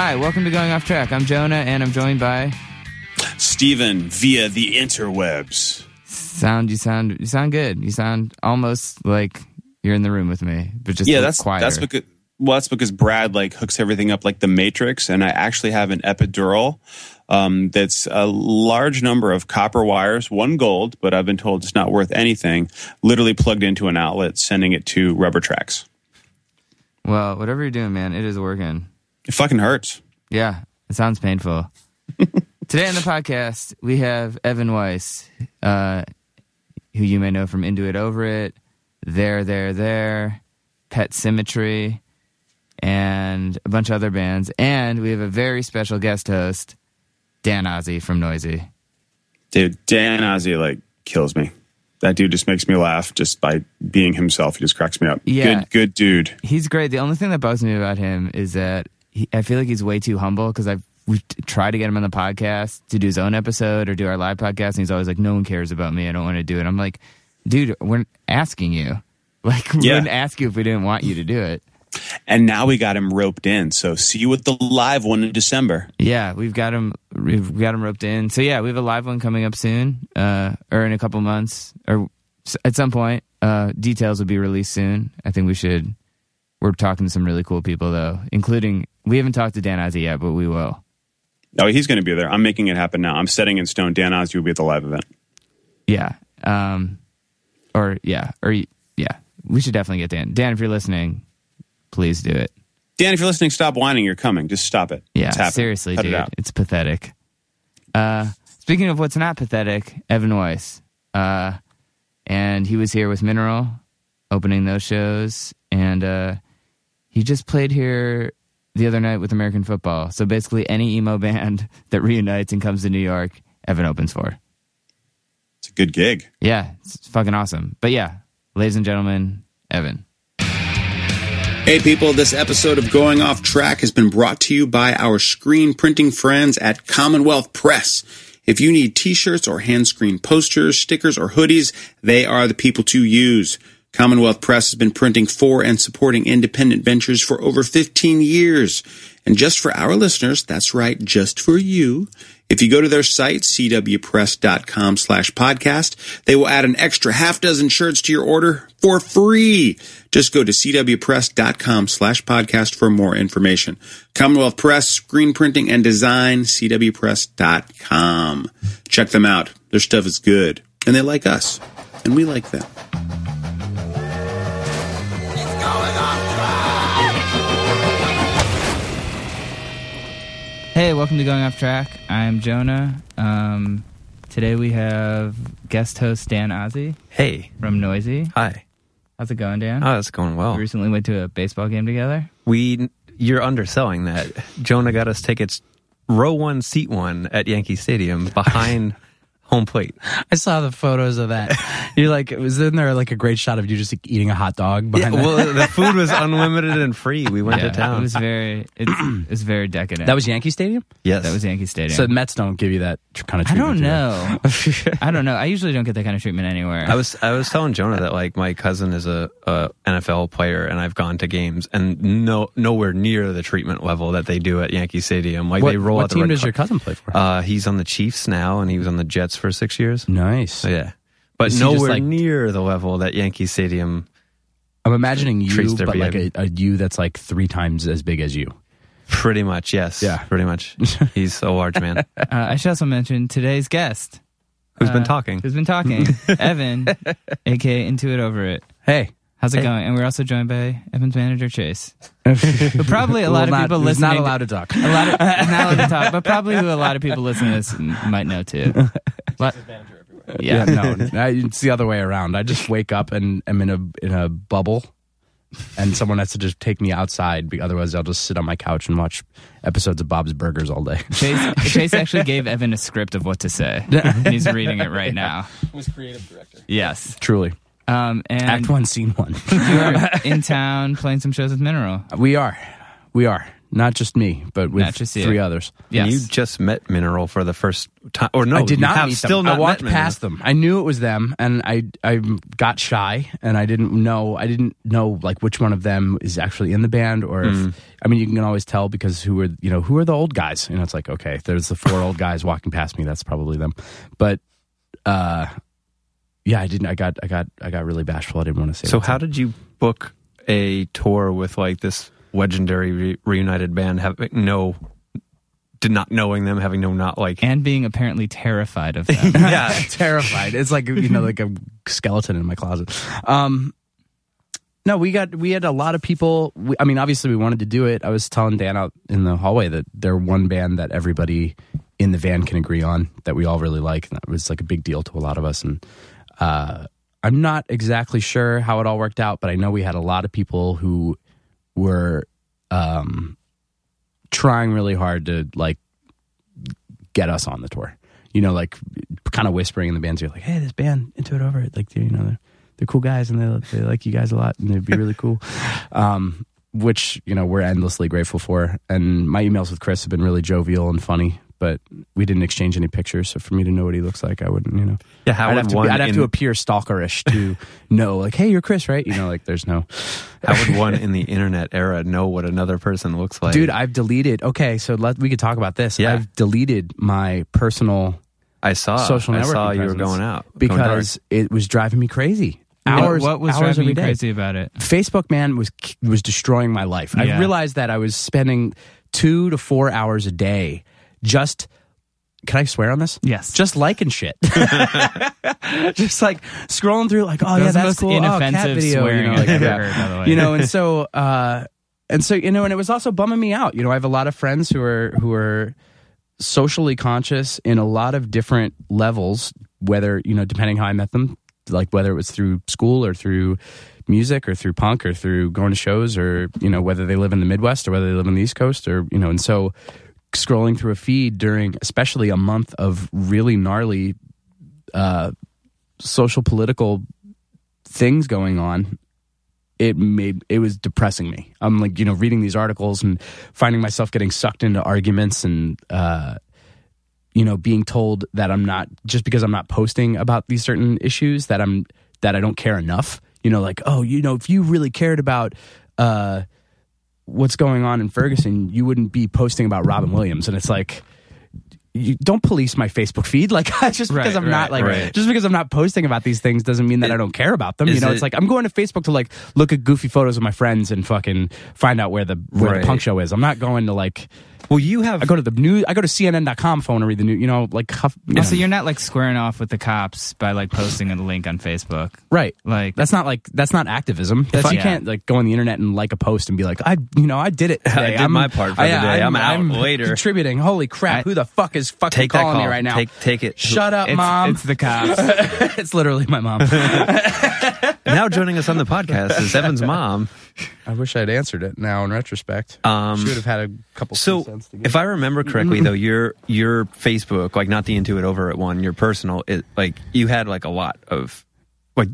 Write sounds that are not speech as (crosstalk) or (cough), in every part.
Hi, welcome to Going Off Track. I'm Jonah, and I'm joined by Steven via the interwebs. sound. You sound. You sound good. You sound almost like you're in the room with me, but just Yeah, that's quieter. that's because well, that's because Brad like hooks everything up like the Matrix, and I actually have an epidural um, that's a large number of copper wires, one gold, but I've been told it's not worth anything. Literally plugged into an outlet, sending it to rubber tracks. well, whatever you're doing, man, it is working. It fucking hurts. Yeah, it sounds painful. (laughs) Today on the podcast, we have Evan Weiss, uh, who you may know from Into It Over It, Their, They're, There, Pet Symmetry, and a bunch of other bands. And we have a very special guest host, Dan Ozzi from Noisey. Dude, Dan Ozzi like kills me. That dude just makes me laugh just by being himself. He just cracks me up. Yeah. Good, good dude. He's great. The only thing that bugs me about him is that he, I feel like he's way too humble because I've we've tried to get him on the podcast to do his own episode or do our live podcast, and he's always like, "No one cares about me. I don't want to do it." I'm like, "Dude, we're asking you. (laughs) Like, we Yeah. wouldn't ask you if we didn't want you to do it." And now we got him roped in. So see you at the live one in December. Yeah, we've got him. We've got him roped in. So yeah, we have a live one coming up soon, uh, or in a couple months, or at some point. Uh, details will be released soon. I think we should. We're talking to some really cool people though, including we haven't talked to Dan Ozzi yet, but we will. Oh, he's going to be there. I'm making it happen now. I'm setting in stone. Dan Ozzi will be at the live event. Yeah. Um, or yeah, or yeah, we should definitely get Dan. Dan, if you're listening, please do it. Dan, if you're listening, stop whining. You're coming. Just stop it. Yeah, seriously, Cut dude, It it's pathetic. Uh, speaking of what's not pathetic, Evan Weiss, uh, and he was here with Mineral, opening those shows, and uh, he just played here the other night with American football. So basically, any emo band (laughs) that reunites and comes to New York, Evan opens for. It's a good gig. Yeah, it's fucking awesome. But yeah, ladies and gentlemen, Evan. Hey people, this episode of Going Off Track has been brought to you by our screen printing friends at Commonwealth Press. If you need t-shirts or hand screen posters, stickers, or hoodies, they are the people to use. Commonwealth Press has been printing for and supporting independent ventures for over 15 years. And just for our listeners, that's right, just for you, if you go to their site, cwpress.com slash podcast, they will add an extra half dozen shirts to your order for free. Just go to cwpress.com slash podcast for more information. Commonwealth Press, screen printing and design, cwpress.com. Check them out. Their stuff is good. And they like us. And we like them. Hey, welcome to Going Off Track. I'm Jonah. Um, today we have guest host Dan Ozzi Hey, from Noisey. hi. How's it going, Dan? Oh, it's going well. We recently went to a baseball game together. We, you're underselling that. Jonah got us tickets, row one, seat one at Yankee Stadium, behind (laughs) home plate. I saw the photos of that. (laughs) You're like, was in there like a great shot of you just eating a hot dog Yeah, behind that? well, the food was (laughs) unlimited and free. We went Yeah, to town. It was very, it's, (clears throat) it's very decadent. That was Yankee Stadium. yes, that was Yankee Stadium. So the Mets don't give you that tr- kind of I treatment. don't know. (laughs) I don't know. I usually don't get that kind of treatment anywhere. I was I was telling Jonah that like my cousin is a, a NFL player and I've gone to games and no nowhere near the treatment level that they do at Yankee Stadium. Like What, they roll what out the team red does car- your cousin play for? Uh, he's on the Chiefs now and he was on the Jets for six years. nice. So, yeah, but Is he just, nowhere like- near the level that Yankee Stadium. I'm imagining you, Treats their but like a, behavior. a you that's like three times as big as you. Pretty much, yes. Yeah. pretty much. (laughs) He's a large man uh, I should also mention today's guest. who's uh, been talking. Who's been talking? (laughs) Evan, aka Into It Over It. Hey, How's it going? And we're also joined by Evan's manager Chase. (laughs) But probably a lot of not- people listening. not allowed to talk. A lot of, (laughs) not allowed to talk, but probably who a lot of people listening to this might know too. (laughs) Lot- Yeah, yeah, no, I, it's the other way around. I just wake up and am in a in a bubble, and someone has to just take me outside. be- Otherwise, I'll just sit on my couch and watch episodes of Bob's Burgers all day. Chase, Chase actually gave Evan a script of what to say. and he's reading it right now. was creative director. Yes. Truly, Um, and Act One, Scene One. (laughs) you're (laughs) in town playing some shows with Mineral. we are, we are not just me, but with Not just you. three others. Yes. And you just met Mineral for the first time, or no? I did you not have meet still them. not I walked met past them. I knew it was them, and I I got shy, and I didn't know I didn't know like which one of them is actually in the band, or Mm. if I mean you can always tell because who are you know who are the old guys? You know, it's like okay, there's the four old guys walking past me. That's probably them, but uh, yeah, I didn't. I got I got I got really bashful. I didn't want to say. That. So how did you book a tour with like this legendary re- reunited band? Having no, did not knowing them, having no not like. And being apparently terrified of them. (laughs) (laughs) yeah, terrified. It's like you know, like a skeleton in my closet. Um, no, we got we had a lot of people. We, I mean, obviously, we wanted to do it. I was telling Dan out in the hallway that they're one band that everybody in the van can agree on that we all really like. And that was like a big deal to a lot of us. And uh, I'm not exactly sure how it all worked out, but I know we had a lot of people who were um, trying really hard to like get us on the tour. You know, like kind of whispering in the band's ear, like, "Hey, this band into it over it. Like, you know, they're, they're cool guys and they they like you guys a lot, and they'd be really cool." (laughs) Um, which you know we're endlessly grateful for. And my emails with Chris have been really jovial and funny, but we didn't exchange any pictures. So for me to know what he looks like, I wouldn't. You know, yeah. How I'd would have, to, one be, I'd have in, to appear stalkerish to (laughs) know, like, "Hey, you're Chris, right?" You know, like there's no. how would one in the (laughs) internet era know what another person looks like? Dude, I've deleted. Okay, so let we could talk about this. Yeah. I've deleted my personal I saw social I saw you were going out going because it was driving me crazy. Hours, what was hours driving you crazy about it? Facebook, man, was was destroying my life. I realized that I was spending two to four hours a day just. Can I swear on this? Yes. Just liking shit. (laughs) (laughs) just like scrolling through, like, oh yeah, that's cool. Oh, cat inoffensive video. swearing you know, I've ever heard, by the way. You know, and (laughs) so, uh, and so, you know, and it was also bumming me out. You know, I have a lot of friends who are who are socially conscious in a lot of different levels, whether, you know, depending how I met them, like whether it was through school or through music or through punk or through going to shows or, you know, whether they live in the Midwest or whether they live on the East Coast or, you know, and so scrolling through a feed during especially a month of really gnarly uh, social political things going on it made it was depressing me. I'm like, you know, reading these articles and finding myself getting sucked into arguments and uh you know, being told that I'm not just because I'm not posting about these certain issues that I'm that I don't care enough. You know, like, oh, you know, if you really cared about uh what's going on in Ferguson, you wouldn't be posting about Robin Williams and it's like you don't police my Facebook feed. (laughs) Like just because Right, I'm not like right. just because I'm not posting about these things doesn't mean that I don't care about them. You know, it- it's like I'm going to Facebook to like look at goofy photos of my friends and fucking find out where the where Right. the punk show is. I'm not going to like well, you have I go to the news. I go to CNN.com if I want to read the news. You know, like huff, you Yeah, know. so you're not like squaring off with the cops by like posting a link on Facebook. right. Like That's not like that's not activism. That's, I- you yeah. can't like go on the internet and like a post and be like, I you know I did it. Today. did I'm, my part for the day. I'm out later." Contributing. Holy crap! I- who the fuck is fucking take calling call me right now? Take take it. Shut up, it's, mom. it's the cops. (laughs) (laughs) it's literally my mom. (laughs) now joining us on the podcast is Evan's mom. I wish I'd answered it now in retrospect. Um, Should have had a couple So, cents to give. if I remember correctly, (clears throat) though, your your Facebook, like not the Into It Over It one, your personal, it, like you had like a lot of like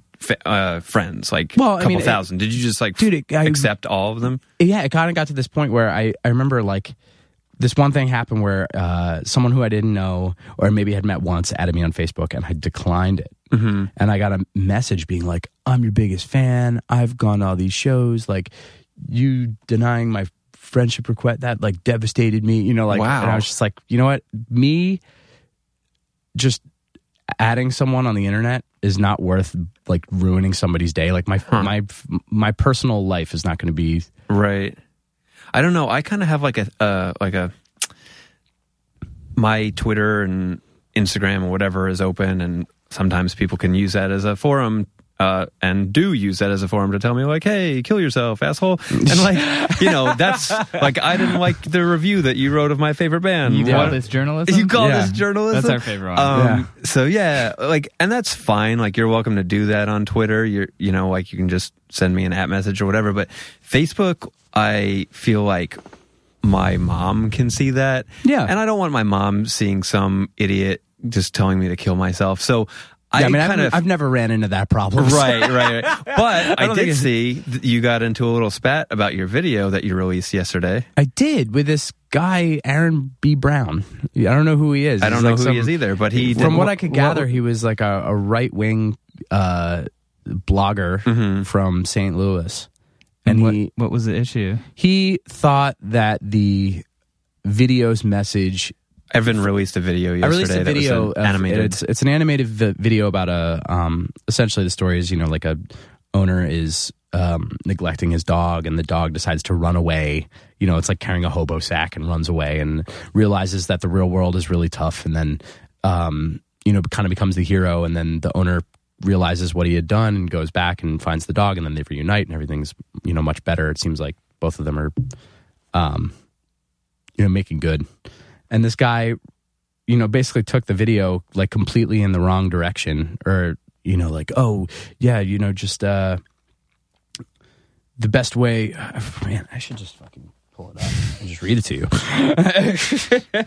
uh, friends, like Well, a I couple mean, it- thousand. Did you just like Dude, it- I- accept all of them? yeah, it kind of got to this point where I, I remember like this one thing happened where uh, someone who I didn't know or maybe had met once added me on Facebook and I declined it. Mm-hmm. And I got a message being like, I'm your biggest fan. I've gone to all these shows. Like, you denying my friendship request, that like devastated me. You know, like, Wow. and I was just like, you know what? Me just adding someone on the internet is not worth like ruining somebody's day. Like my my my personal life is not going to be Right. I don't know. I kind of have like a uh, like a my Twitter and Instagram or whatever is open, and sometimes people can use that as a forum. Uh, and do use that as a forum to tell me like, "Hey, kill yourself, asshole!" And like, (laughs) you know, that's like I didn't like the review that you wrote of my favorite band. You call this journalism? You call Yeah. this journalism? That's our favorite one. Um, So yeah, like, and that's fine. Like, you're welcome to do that on Twitter. You're, you know, like you can just send me an app message or whatever. But Facebook, I feel like my mom can see that. Yeah. and I don't want my mom seeing some idiot just telling me to kill myself. So Yeah, I, I, mean, kind I've, of. I've never ran into that problem. Right, right, right. (laughs) But I, don't did see you got into a little spat about your video that you released yesterday. I did with this guy, Aaron B. Brown. I don't know who he is. I don't He's know like who some- he is either, but he From did- what I could gather, he was like a, a right wing uh, blogger Mm-hmm. from St. Louis, and what, he what was the issue? he thought that the video's message Evan released a video yesterday. I released a video. an of- animated. It's it's an animated vi- video about a um. Essentially, the story is you know like a owner is um neglecting his dog, and the dog decides to run away. You know, it's like carrying a hobo sack and runs away, and realizes that the real world is really tough, and then um you know kind of becomes the hero, and then the owner realizes what he had done and goes back and finds the dog, and then they reunite, and everything's you know much better. It seems like both of them are um you know making good. And this guy you know, basically took the video like completely in the wrong direction, or you know, like, oh yeah, you know, just uh, the best way. (sighs) Man, I should just fucking pull it up and just read it to you. (laughs)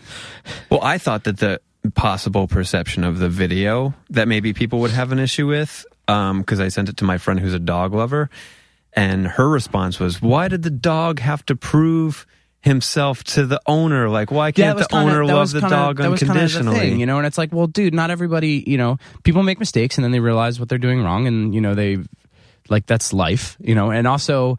Well, I thought that the possible perception of the video that maybe people would have an issue with, because I sent it to my friend who's a dog lover, and her response was, "Why did the dog have to prove himself to the owner? Like, why can't the kinda- owner love the kinda- dog that was kinda the unconditionally?" thing, you know, and it's like, well, dude, not everybody, you know, people make mistakes and then they realize what they're doing wrong, and you know, they like that's life, you know, and also.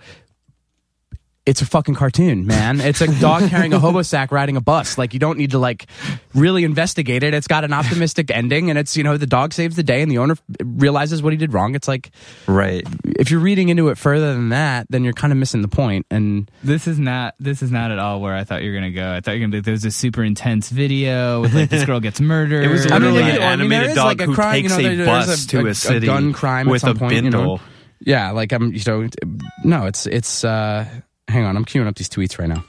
It's a fucking cartoon, man. It's a dog carrying a hobo sack riding a bus. Like you don't need to like really investigate it. It's got an optimistic ending, and it's you know the dog saves the day, and the owner realizes what he did wrong. It's like right? if you're reading into it further than that, then you're kind of missing the point. And This is not. This is not at all where I thought you were gonna go. I thought you were gonna be. There's a super intense video with like this girl gets (laughs) murdered. It was and, I mean, literally like, an I mean, there animated dog like, a who crime, takes you know, a bus there's a- to a, a city gun crime at with some a point, you know? yeah, like I'm, you know, no, it's it's. uh Hang on, I'm queuing up these tweets right now.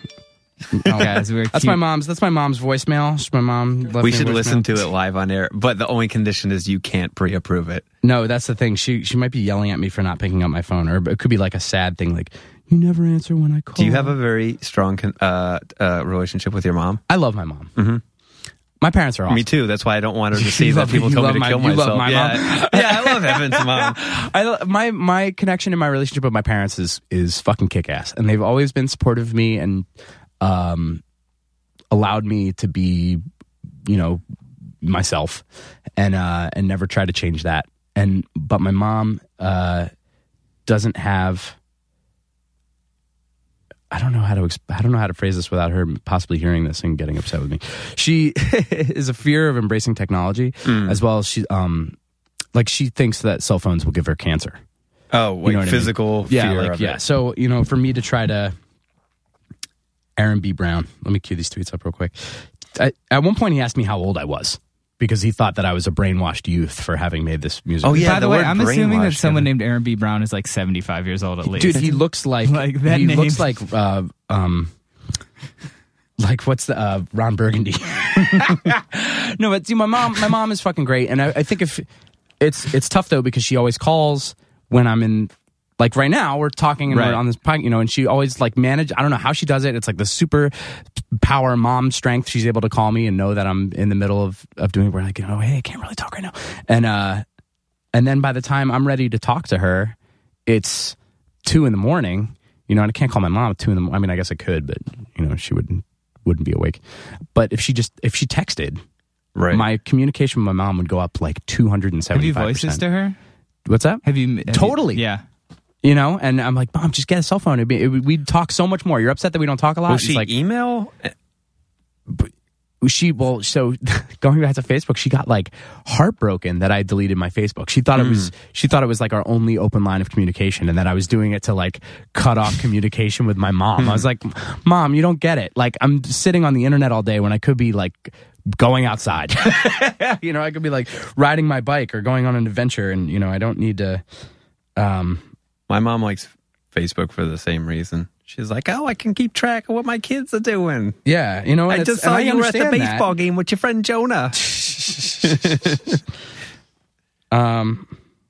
Oh, (laughs) Guys, we're that's cute. my mom's. That's my mom's voicemail. My mom. We should voicemail. listen to it live on air, but the only condition is you can't pre-approve it. No, that's the thing. She she might be yelling at me for not picking up my phone, or it could be like a sad thing, like you never answer when I call. Do you have a very strong con- uh, uh, relationship with your mom? I love my mom. Mm-hmm. My parents are awesome. Me too. That's why I don't want her to (laughs) see that people told me to my- kill myself. my yeah. yeah, I love Evan's mom. (laughs) I my my connection and my relationship with my parents is is fucking kick ass, and they've always been supportive of me and um allowed me to be, you know, myself, and uh and never try to change that. And but my mom uh doesn't have. I don't know how to exp- I don't know how to phrase this without her possibly hearing this and getting upset with me. She (laughs) is a fear of embracing technology, as well as she um like she thinks that cell phones will give her cancer. Oh, like You know what I mean? physical Yeah, fear like of yeah. it. So you know, for me to try to Aaron B. Brown. Let me cue these tweets up real quick. I, at one point, he asked me how old I was because he thought that I was a brainwashed youth for having made this music. Oh, yeah, By the, the way, I'm assuming that someone named Aaron B. Brown is like 75 years old at least. dude, he (laughs) looks like, Like, that he name. looks like uh, um like what's the uh, Ron Burgundy? (laughs) no, but see, my mom, my mom is fucking great, and I, I think if it's it's tough though because she always calls when I'm in Like right now, we're talking and Right. we're on this podcast, you know, and she always like manage. I don't know how she does it. It's like the super power mom strength. She's able to call me and know that I'm in the middle of of doing. We're like, oh hey, I can't really talk right now, and uh, and then by the time I'm ready to talk to her, it's two in the morning. You know, and I can't call my mom at two in the. mo- I mean, I guess I could, but you know, she wouldn't wouldn't be awake. But if she just if she texted, Right. my communication with my mom would go up like two hundred and Have you five voiced this percent. to her? What's that? Have you have you- Totally. yeah. You know, and I'm like, mom, just get a cell phone. It'd be, it, we'd talk so much more. You're upset that we don't talk a lot. Will she like email? she well, so (laughs) going back to Facebook, she got like heartbroken that I deleted my Facebook. She thought it was she thought it was like our only open line of communication, and that I was doing it to like cut off communication with my mom. I was like, mom, you don't get it. Like I'm sitting on the internet all day when I could be like going outside. (laughs) you know, I could be like riding my bike or going on an adventure, and you know, I don't need to. Um, My mom likes Facebook for the same reason. She's like, oh, I can keep track of what my kids are doing. yeah, you know, and I it's- just and saw you were at the understand that. baseball game with your friend Jonah. (laughs) Um,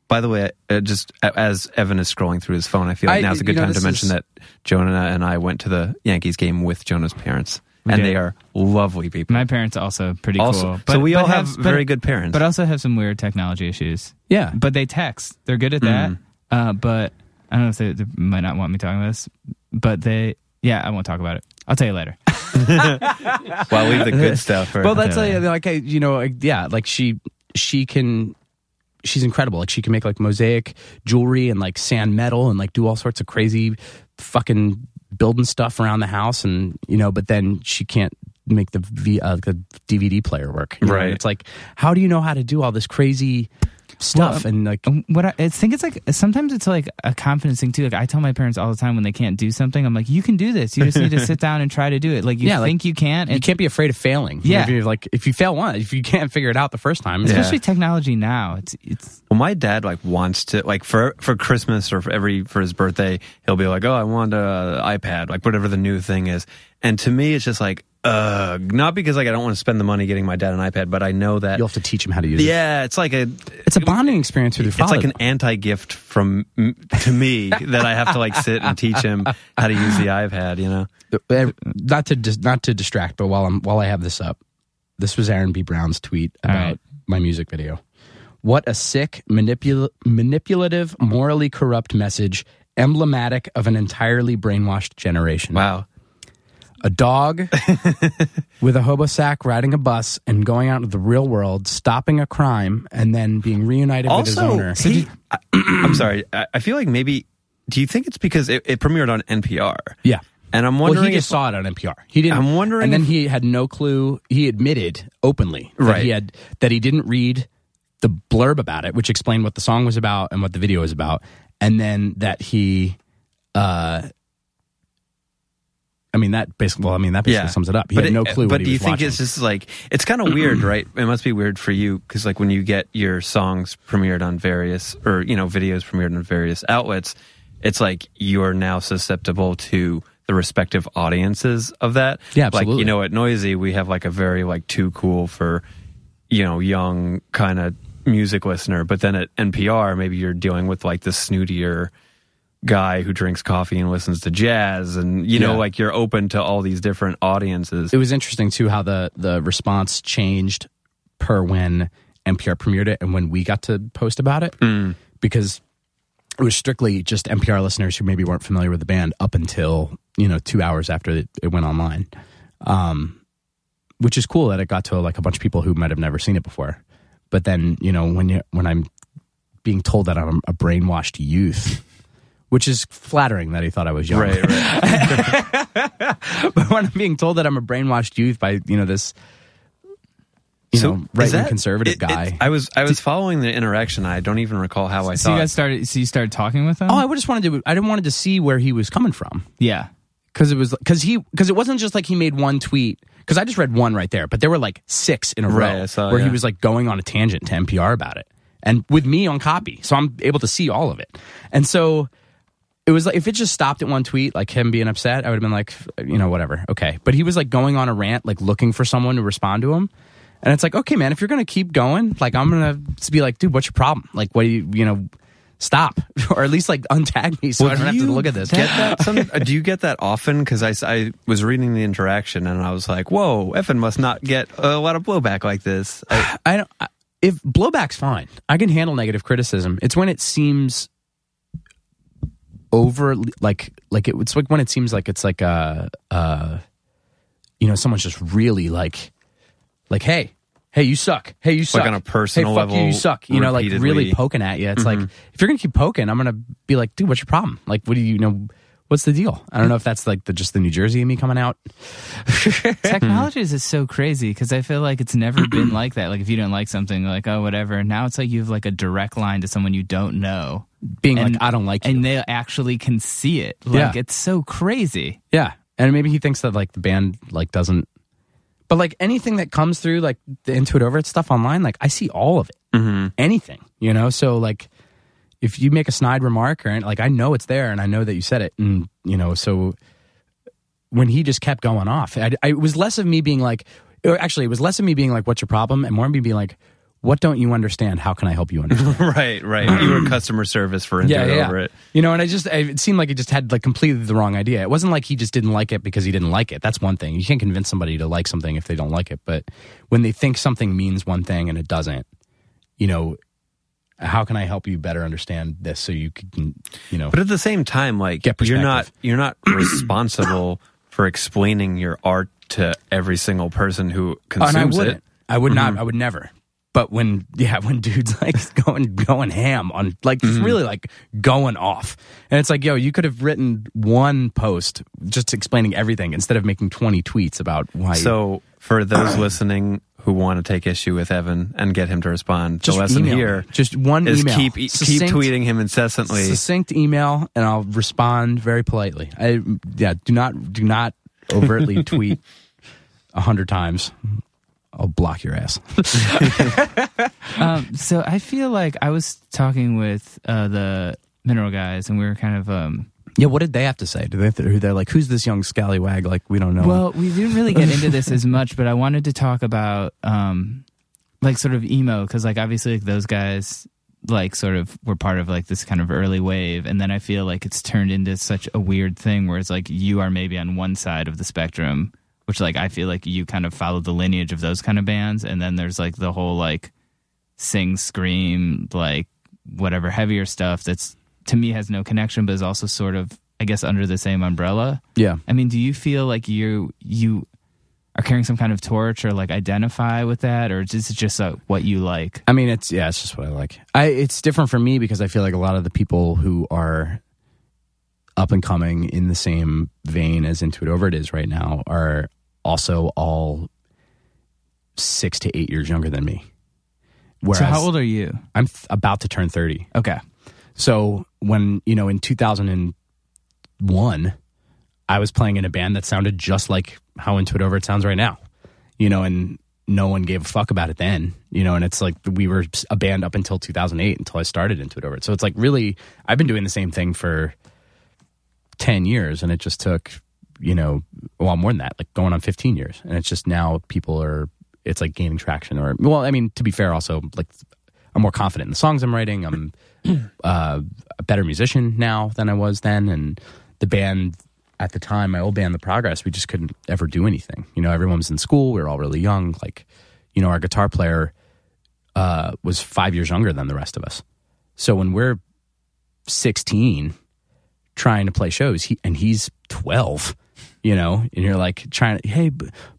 By the way, uh, just as Evan is scrolling through his phone, I feel like I- now's a good you know, time to mention is- that Jonah and I went to the Yankees game with Jonah's parents, and did. they are lovely people. My parents are also pretty also, cool. so we all have, but- very good parents. but also have some weird technology issues. yeah, But they text. They're good at that. Uh, but I don't know if they, they might not want me talking about this. But they, yeah, I won't talk about it. I'll tell you later. (laughs) well, leave the good stuff. For, well, that's Yeah. like, like I- you know, like, yeah, like she she can she's incredible. Like she can make like mosaic jewelry and like sand metal and like do all sorts of crazy fucking building stuff around the house and you know, but then she can't make the v, uh, the DVD player work. you know? Right. And It's like how do you know how to do all this crazy stuff Well, and like Um, What I, I think it's like sometimes it's like a confidence thing too. Like I tell my parents all the time when they can't do something, I'm like, you can do this. You just need to (laughs) sit down and try to do it. Like you Yeah, like, think you can, you and you can't be afraid of failing. Yeah. If you're like if you fail once, if you can't figure it out the first time, it's Yeah. especially technology now. It's it's Well, my dad like wants to like for for Christmas or for every for his birthday, he'll be like, "Oh, I want a iPad, like whatever the new thing is." And to me, it's just like, uh, not because like I don't want to spend the money getting my dad an iPad, but I know that you'll have to teach him how to use it. yeah, it's like a It's a bonding experience with your father. it's like an anti-gift from to me (laughs) that I have to like sit and teach him how to use the iPad. You know, not to dis- not to distract, but while I'm while I have this up, this was Aaron B. Brown's tweet about right. my music video. What a sick, manipul- manipulative, morally corrupt message, emblematic of an entirely brainwashed generation. wow. A dog (laughs) with a hobo sack riding a bus and going out into the real world, stopping a crime, and then being reunited with his Also, owner. he, I, (clears throat) I'm sorry. I, I feel like maybe. Do you think it's because it, it premiered on NPR? yeah. And I'm Well, wondering he just if saw it on NPR. He didn't. I'm wondering and then if- he had no clue. He admitted openly that Right. he had that he didn't read the blurb about it, which explained what the song was about and what the video was about, and then that he, uh, I mean that basically. Well, I mean that basically sums it up. He had it- no uh, clue. But what he do you think watching. it's just like it's kind of weird, (clears throat) right? It must be weird for you because like when you get your songs premiered on various or you know videos premiered on various outlets, it's like you're now susceptible to the respective audiences of that. Yeah, absolutely. Like you know, at Noisey we have like a very like too cool for you know young kind of music listener, but then at NPR maybe you're dealing with like the snootier guy who drinks coffee and listens to jazz and you know Yeah. like you're open to all these different audiences it was interesting too how the the response changed per when NPR premiered it and when we got to post about it because it was strictly just NPR listeners who maybe weren't familiar with the band up until you know two hours after it, it went online, um, which is cool that it got to like a bunch of people who might have never seen it before. But then you know when you when I'm being told that I'm a brainwashed youth. Which is flattering that he thought I was young. right right (laughs) but when I'm being told that I'm a brainwashed youth by you know this, you know, right wing that- conservative it- it- guy. I was I was following the interaction. I don't even recall how I so thought. you guys started. So you started talking with him. oh, I just wanted to. I didn't wanted to see where he was coming from yeah. because it was because he because it wasn't just like he made one tweet because I just read one right there, but there were like six in a Right, row saw, where he was like going on a tangent to NPR about it and with me on copy, so I'm able to see all of it, and so. It was like if it just stopped at one tweet, like him being upset, I would have been like, you know, whatever, okay. But he was like going on a rant, like looking for someone to respond to him, and it's like, okay, man, if you're gonna keep going, like I'm gonna be like, dude, what's your problem? Like, what do you, you know, stop, (laughs) or at least like untag me so Well, I don't do have to look at this. Get that? (laughs) Some, uh, do you get that often? Because I, I was reading the interaction and I was like, "Whoa, Evan must not get a lot of blowback like this." I, (sighs) I don't. I- If blowback's fine, I can handle negative criticism. It's when it seems over, like like it, it's like when it seems like it's like uh uh, you know, someone's just really like, like, hey, hey, you suck. Hey, you suck. on a personal hey, fuck you, level, you suck. You know, like really poking at you. It's like if you're gonna keep poking, I'm gonna be like, dude, what's your problem? Like, what do you, you know? What's the deal? I don't know if that's like the just the New Jersey in me coming out. (laughs) Technology is so crazy because I feel like it's never been (clears throat) like that. Like if you don't like something, like oh whatever. Now it's like you have like a direct line to someone you don't know, Being And- like, I don't like you. and they actually can see it. Like Yeah. it's so crazy. Yeah, and maybe he thinks that like the band like doesn't. But like anything that comes through like the Into It Over It stuff online, like I see all of it. Mm-hmm. Anything, you know. So like, if you make a snide remark or like I know it's there and I know that you said it, and you know, so when he just kept going off, I, I, it was less of me being like, or actually, it was less of me being like, "What's your problem?" and more of me being like, "What don't you understand? How can I help you understand?" (laughs) right, right. You were customer service for Into It over it. You know, and I just I, it seemed like he just had like completely the wrong idea. It wasn't like he just didn't like it because he didn't like it. That's one thing. You can't convince somebody to like something if they don't like it. But when they think something means one thing and it doesn't, you know, how can I help you better understand this so you can, you know, But at the same time, like you're not you're not (clears throat) responsible for explaining your art to every single person who consumes and I it. I would not. Mm-hmm. I would never. But when yeah, (laughs) when dudes like going going ham on like just mm-hmm. really like going off, and it's like yo, you could have written one post just explaining everything instead of making twenty tweets about why. So for (coughs) those listening who want to take issue with Evan and get him to respond, Just the lesson email here Just one is email. keep e- keep tweeting him incessantly. succinct email, and I'll respond very politely. I yeah, do not do not overtly (laughs) tweet a hundred times. I'll block your ass. (laughs) Um, so I feel like I was talking with uh, the mineral guys, and we were kind of um, yeah, what did they have to say? Do they have to, they're like, who's this young scallywag? Like we don't know. him. Well, we didn't really get into this as much, but I wanted to talk about um like sort of emo because like obviously like those guys like sort of were part of like this kind of early wave and then I feel like it's turned into such a weird thing where it's like you are maybe on one side of the spectrum which like I feel like you kind of follow the lineage of those kind of bands and then there's like the whole like sing scream like whatever heavier stuff that's to me has no connection but is also sort of I guess under the same umbrella yeah. I mean, do you feel like you you are carrying some kind of torch or like identify with that, or is this just uh, what you like? I mean, it's yeah, it's just what I like. I it's different for me because I feel like a lot of the people who are up and coming in the same vein as Into It Over It is right now are also all six to eight years younger than me. Whereas so how old are you? I'm th- about to turn thirty. Okay, So when you know in 2001, I was playing in a band that sounded just like how Into It Over It sounds right now, you know, and no one gave a fuck about it then, you know, and it's like we were a band up until 2008 until I started Into It Over It. So it's like really, I've been doing the same thing for 10 years and it just took, you know, well, more than that, like going on 15 years. And it's just now people are, it's like gaining traction or, well, I mean, to be fair, also like I'm more confident in the songs I'm writing. I'm (clears throat) uh, a better musician now than I was then. And the band at the time, my old band, The Progress, we just couldn't ever do anything. You know, everyone was in school. We were all really young. Like, you know, our guitar player uh, was five years younger than the rest of us. So when we're 16 trying to play shows, he, and he's 12, you know, and you're like trying to, hey,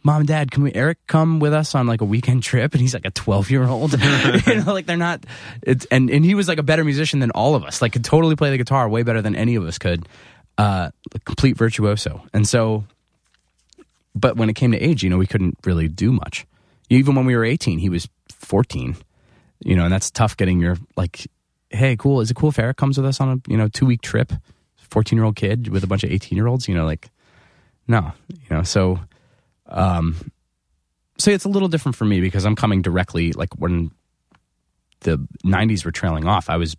mom dad, can we, Eric, come with us on like a weekend trip? And he's like a 12 year old, (laughs) you know, like they're not, it's, and, and he was like a better musician than all of us, like could totally play the guitar way better than any of us could, uh, a complete virtuoso. And so, but when it came to age, you know, we couldn't really do much. Even when we were 18, he was 14, you know, and that's tough getting your like, hey, cool. Is it cool if Eric comes with us on a, you know, two week trip? 14 year old kid with a bunch of 18 year olds, you know, like, no, you know, so, um, so it's a little different for me because I'm coming directly, like when the 90s were trailing off, I was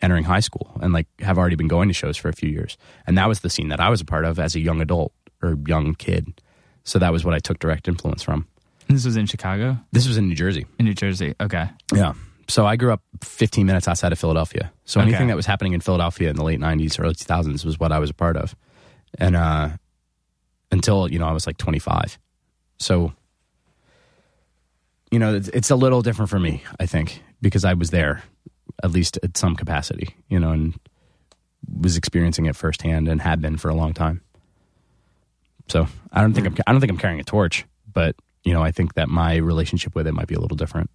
entering high school and like have already been going to shows for a few years. And that was the scene that I was a part of as a young adult or young kid. So that was what I took direct influence from. this was in Chicago, This was in New Jersey. in New Jersey. Okay, Yeah. So I grew up 15 minutes outside of Philadelphia. So Okay. anything that was happening in Philadelphia in the late 90s, early 2000s was what I was a part of. And uh, until, you know, I was like 25. So, you know, it's, it's a little different for me, I think, because I was there at least at some capacity, you know, and was experiencing it firsthand and had been for a long time. So I don't think I'm, I don't think I'm carrying a torch, but you know, I think that my relationship with it might be a little different.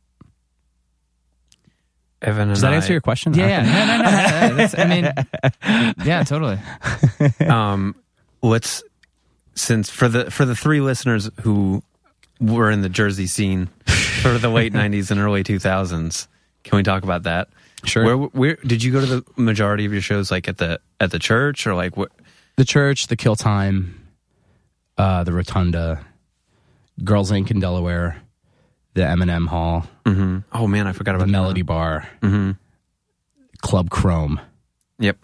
Evan Does that I, answer your question? Yeah, yeah. No, no, no. no, (laughs) That's, I mean, yeah, totally. (laughs) um, let's since for the for the three listeners who were in the Jersey scene for the late (laughs) '90s and early 2000s, can we talk about that? Sure. Where where did you go to the majority of your shows? Like at the at the church or like what? the church, the Kill Time, uh, the Rotunda, Girls Inc. in Delaware, the M&M Hall, hmm Oh man, I forgot about the Melody Bar, hmm Club Chrome, Yep.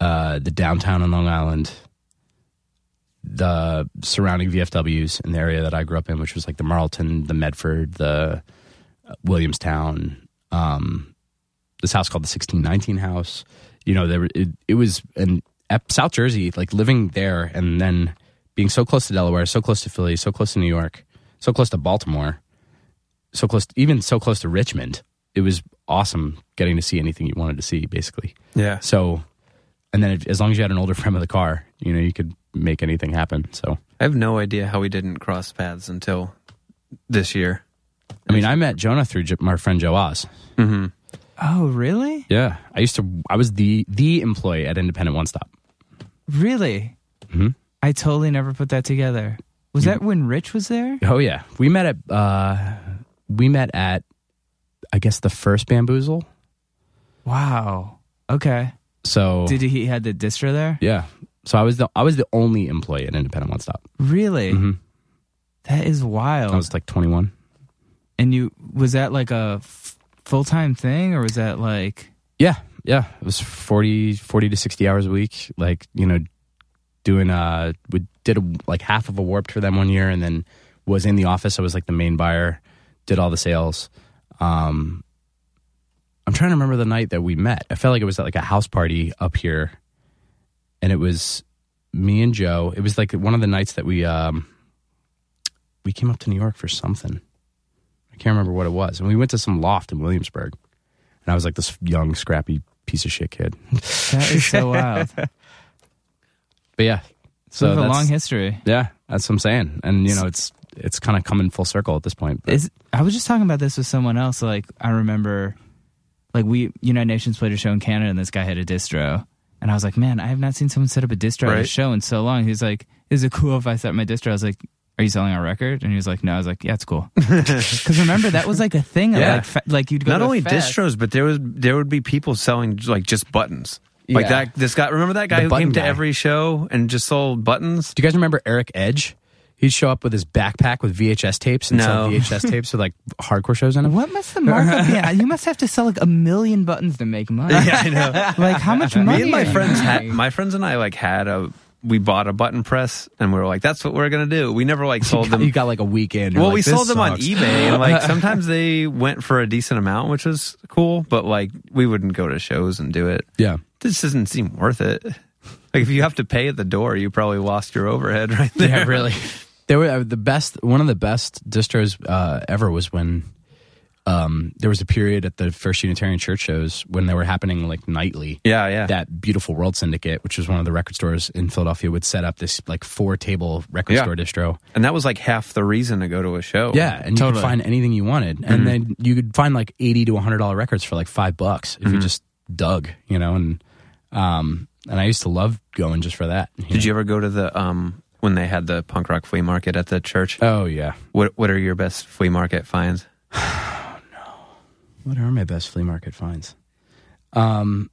uh, the downtown in Long Island, the surrounding VFWs in the area that I grew up in, which was like the Marlton, the Medford, the uh, Williamstown, um, this house called the 1619 House. You know, there were- it, it was in South Jersey, like living there and then being so close to Delaware, so close to Philly, so close to New York, so close to Baltimore, so close, even so close to Richmond. It was awesome getting to see anything you wanted to see, basically. Yeah. So, and then if, as long as you had an older friend with a car, you know, you could make anything happen. So, I have no idea how we didn't cross paths until this year. I mean, I met Jonah through J- my friend Joe Oz. hmm Oh, really? Yeah, I used to. I was the the employee at Independent One Stop. Really? Mhm. I totally never put that together. Was that when Rich was there? Oh yeah, we met at uh, we met at I guess the first Bamboozle. Wow. Okay. So Did he had the distro there? yeah, so I was the I was the only employee at Independent One Stop. Really? Mhm. That is wild. I was like twenty one. and you was that like a f- full time thing, or was that like? Yeah, yeah. It was 40, 40 to sixty hours a week. Like you know, doing uh, we did a, like half of a warped for them one year, and then was in the office. I was like the main buyer, did all the sales. Um, I'm trying to remember the night that we met. I felt like it was at like a house party up here, and it was me and Joe. It was like one of the nights that we um, we came up to New York for something. I can't remember what it was, and we went to some loft in Williamsburg and I was like this young, scrappy piece of shit kid. That is so wild. (laughs) But yeah, So a long history. Yeah, that's what I'm saying, and you know, it's it's kind of coming full circle at this point. But Is I was just talking about this with someone else. Like I remember, like we United Nations played a show in Canada, and this guy had a distro, and I was like, man, I have not seen someone set up a distro at a show in so long. He's like, is it cool if I set up my distro? I was like. Are you selling our record? And he was like, "No." I was like, "Yeah, it's cool." (laughs) Because remember that was like a thing. Yeah. like, fe- like you'd go Not to only fest. distros, but there was there would be people selling like just buttons. Like Yeah. that. This guy. Remember that guy The who button came to every show and just sold buttons? do you guys remember Eric Edge? He'd show up with his backpack with VHS tapes and sell No. VHS (laughs) tapes with like hardcore shows in them. What must the markup be? (laughs) You must have to sell like a million buttons to make money. Yeah, I know. (laughs) Like how much money? Me and my you friends had making? my friends and I like had a we bought a button press and we were like that's what we're gonna do. We never like sold them. You got like a weekend. Well, like, we "This sold them on eBay and like sometimes they went for a decent amount, which was cool. But like we wouldn't go to shows and do it. Yeah, This doesn't seem worth it. Like if you have to pay at the door, you probably lost your overhead right there. yeah, really. They were uh, the best. One of the best distros uh, ever was when um, there was a period at the First Unitarian Church shows when they were happening like nightly. Yeah, yeah. that beautiful world syndicate which was one of the record stores in philadelphia would set up this like four table record Yeah. store distro and that was like half the reason to go to a show. yeah and you Totally. could find anything you wanted and then you could find like 80 to 100 dollar records for like five bucks if you just dug you know and um and i used to love going just for that Did you ever go to the um when they had the punk rock flea market at the church? oh yeah What What are your best flea market finds? (sighs) Oh, no. What are my best flea market finds um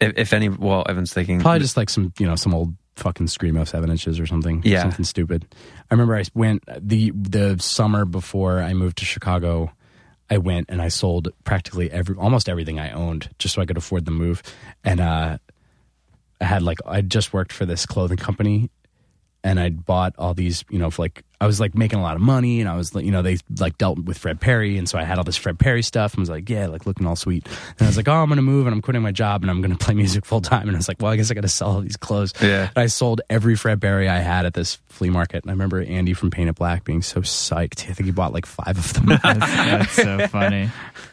If, if any, well, Evan's thinking Probably just like some, you know, some old fucking screamo seven inches or something. Yeah. something stupid. I remember I went the the summer before I moved to Chicago. I went and I sold practically every almost everything I owned just so I could afford the move. And uh, I had like I just worked for this clothing company, and I'd bought all these, you know, for like I was like making a lot of money, and I was, like, you know, they like dealt with Fred Perry, and so I had all this Fred Perry stuff, and was like, yeah, like looking all sweet. And I was like, oh, I'm gonna move, and I'm quitting my job, and I'm gonna (laughs) play music full time. And I was like, well, I guess I got to sell all these clothes. Yeah. And I sold every Fred Perry I had at this flea market, and I remember Andy from Paint It Black being so psyched. I think he bought like five of them. (laughs) That's, that's so (laughs) funny.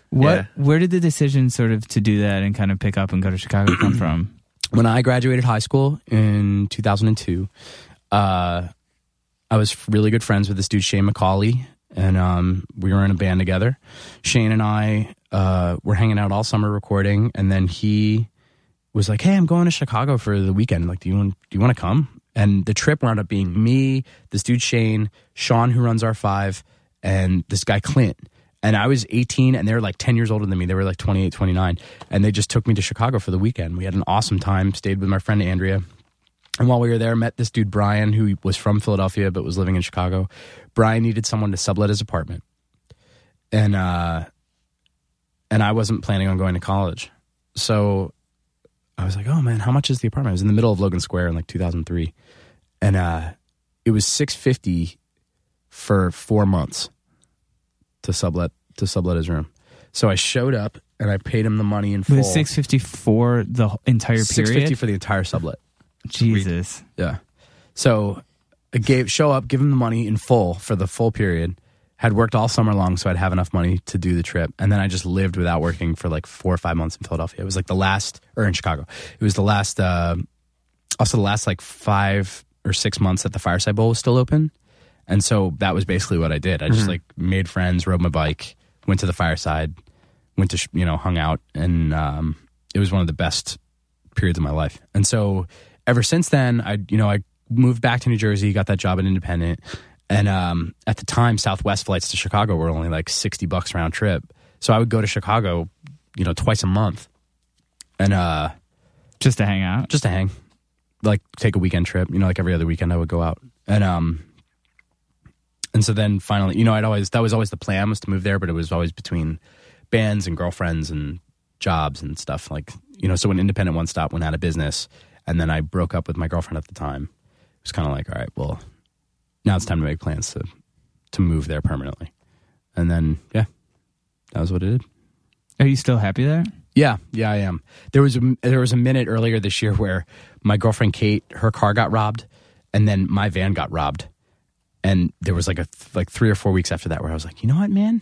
What? Yeah. Where did the decision sort of to do that and kind of pick up and go to Chicago come (clears throat) from? when I graduated high school in 2002, uh, I was really good friends with this dude Shane McCauley, and um, we were in a band together. Shane and I uh, were hanging out all summer recording, and then he was like, "Hey, I'm going to Chicago for the weekend. Like, do you want do you want to come?" And the trip wound up being me, this dude Shane, Sean who runs R Five, and this guy Clint. And I was 18 and they were like 10 years older than me. They were like 28, 29. And they just took me to Chicago for the weekend. We had an awesome time, stayed with my friend Andrea. And while we were there, met this dude Brian, who was from Philadelphia but was living in Chicago. Brian needed someone to sublet his apartment, and uh, and I wasn't planning on going to college, so I was like, "Oh man, how much is the apartment?" It was in the middle of Logan Square in like 2003, and uh, it was 650 for four months to sublet to sublet his room. So I showed up and I paid him the money in full. It was six fifty for the entire period. 650 for the entire sublet. Jesus. Yeah. So I gave show up, give him the money in full for the full period. Had worked all summer long, so I'd have enough money to do the trip. And then I just lived without working for like four or five months in Philadelphia. It was like the last, or in Chicago. It was the last, uh, also the last like five or six months that the Fireside Bowl was still open. And so that was basically what I did. I just like made friends, rode my bike, went to the Fireside, went to sh- you know hung out, and um, it was one of the best periods of my life. And so ever since then, I you know I moved back to New Jersey, got that job at Independent, and um, at the time, Southwest flights to Chicago were only like sixty bucks round trip. So I would go to Chicago, you know, twice a month, and uh, Just to hang out. just to hang, like take a weekend trip. You know, like every other weekend I would go out, and um, and so then finally, you know, I'd always that was always the plan was to move there, but it was always between bands and girlfriends and jobs and stuff like you know. So when Independent One Stop went out of business, and then I broke up with my girlfriend at the time, it was kind of like, all right, well, now it's time to make plans to to move there permanently, and then yeah, that was what it did. Are you still happy there? Yeah, yeah, I am. There was a, there was a minute earlier this year where my girlfriend Kate, her car got robbed, and then my van got robbed, and there was like a like three or four weeks after that where I was like, you know what, man,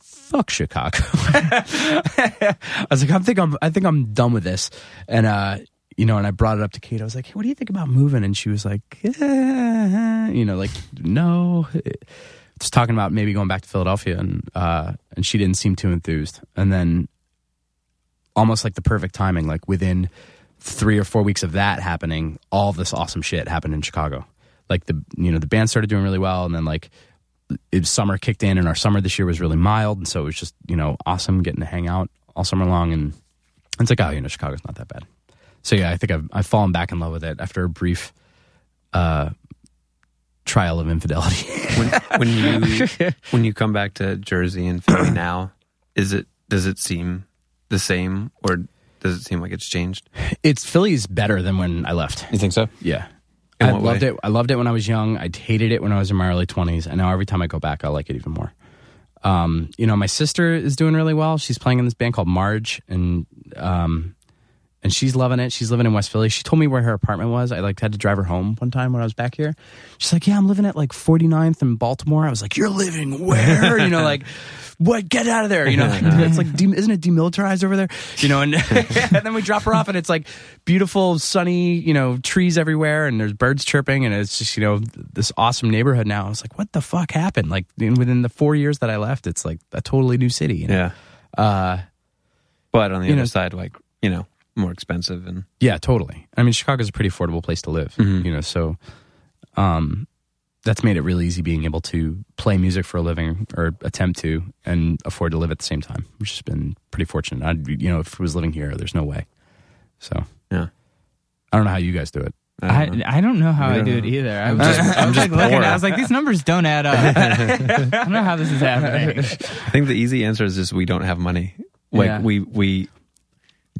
fuck Chicago. (laughs) I was like, I think I'm I think I'm done with this, and uh, you know, and I brought it up to Kate. I was like, hey, what do you think about moving? And she was like, eh, you know, like no. Just talking about maybe going back to Philadelphia, and uh, and she didn't seem too enthused. And then almost like the perfect timing, like within three or four weeks of that happening, all this awesome shit happened in Chicago. Like the you know the band started doing really well, and then like it, summer kicked in, and our summer this year was really mild, and so it was just you know awesome getting to hang out all summer long, and it's like oh you know Chicago's not that bad. So yeah, I think I've I've fallen back in love with it after a brief uh, trial of infidelity. (laughs) when, when you (laughs) when you come back to Jersey and Philly (clears throat) now, is it does it seem the same or does it seem like it's changed? it's Philly's better than when I left. You think so? Yeah. In I what loved way? it. I loved it when I was young. I hated it when I was in my early twenties, and now every time I go back, I like it even more. Um, you know, my sister is doing really well. She's playing in this band called Marge, and um, and she's loving it. She's living in West Philly. She told me where her apartment was. I like had to drive her home one time when I was back here. She's like, "Yeah, I'm living at like 49th in Baltimore." I was like, "You're living where?" you know, like. (laughs) What? Get out of there! You know, (laughs) (laughs) it's like, de- isn't it demilitarized over there? You know, and, and then we drop her off, and it's like beautiful, sunny, you know, trees everywhere, and there's birds chirping, and it's just, you know, this awesome neighborhood now. I was like, what the fuck happened? Like, within the four years that I left, it's like a totally new city. you know? Yeah. Uh, But on the You other know- side, like you know, more expensive and Yeah, totally. I mean, Chicago's a pretty affordable place to live, you know, so um, that's made it really easy being able to play music for a living or attempt to and afford to live at the same time, which has been pretty fortunate. I, you know, if I was living here, there's no way. So yeah. I don't know how you guys do it. I, don't know. I don't know how I don't do know. it either. I'm just, I was like looking. I was like, these numbers don't add up. (laughs) I don't know how this is happening. (laughs) I think the easy answer is just we don't have money. Like Yeah. we we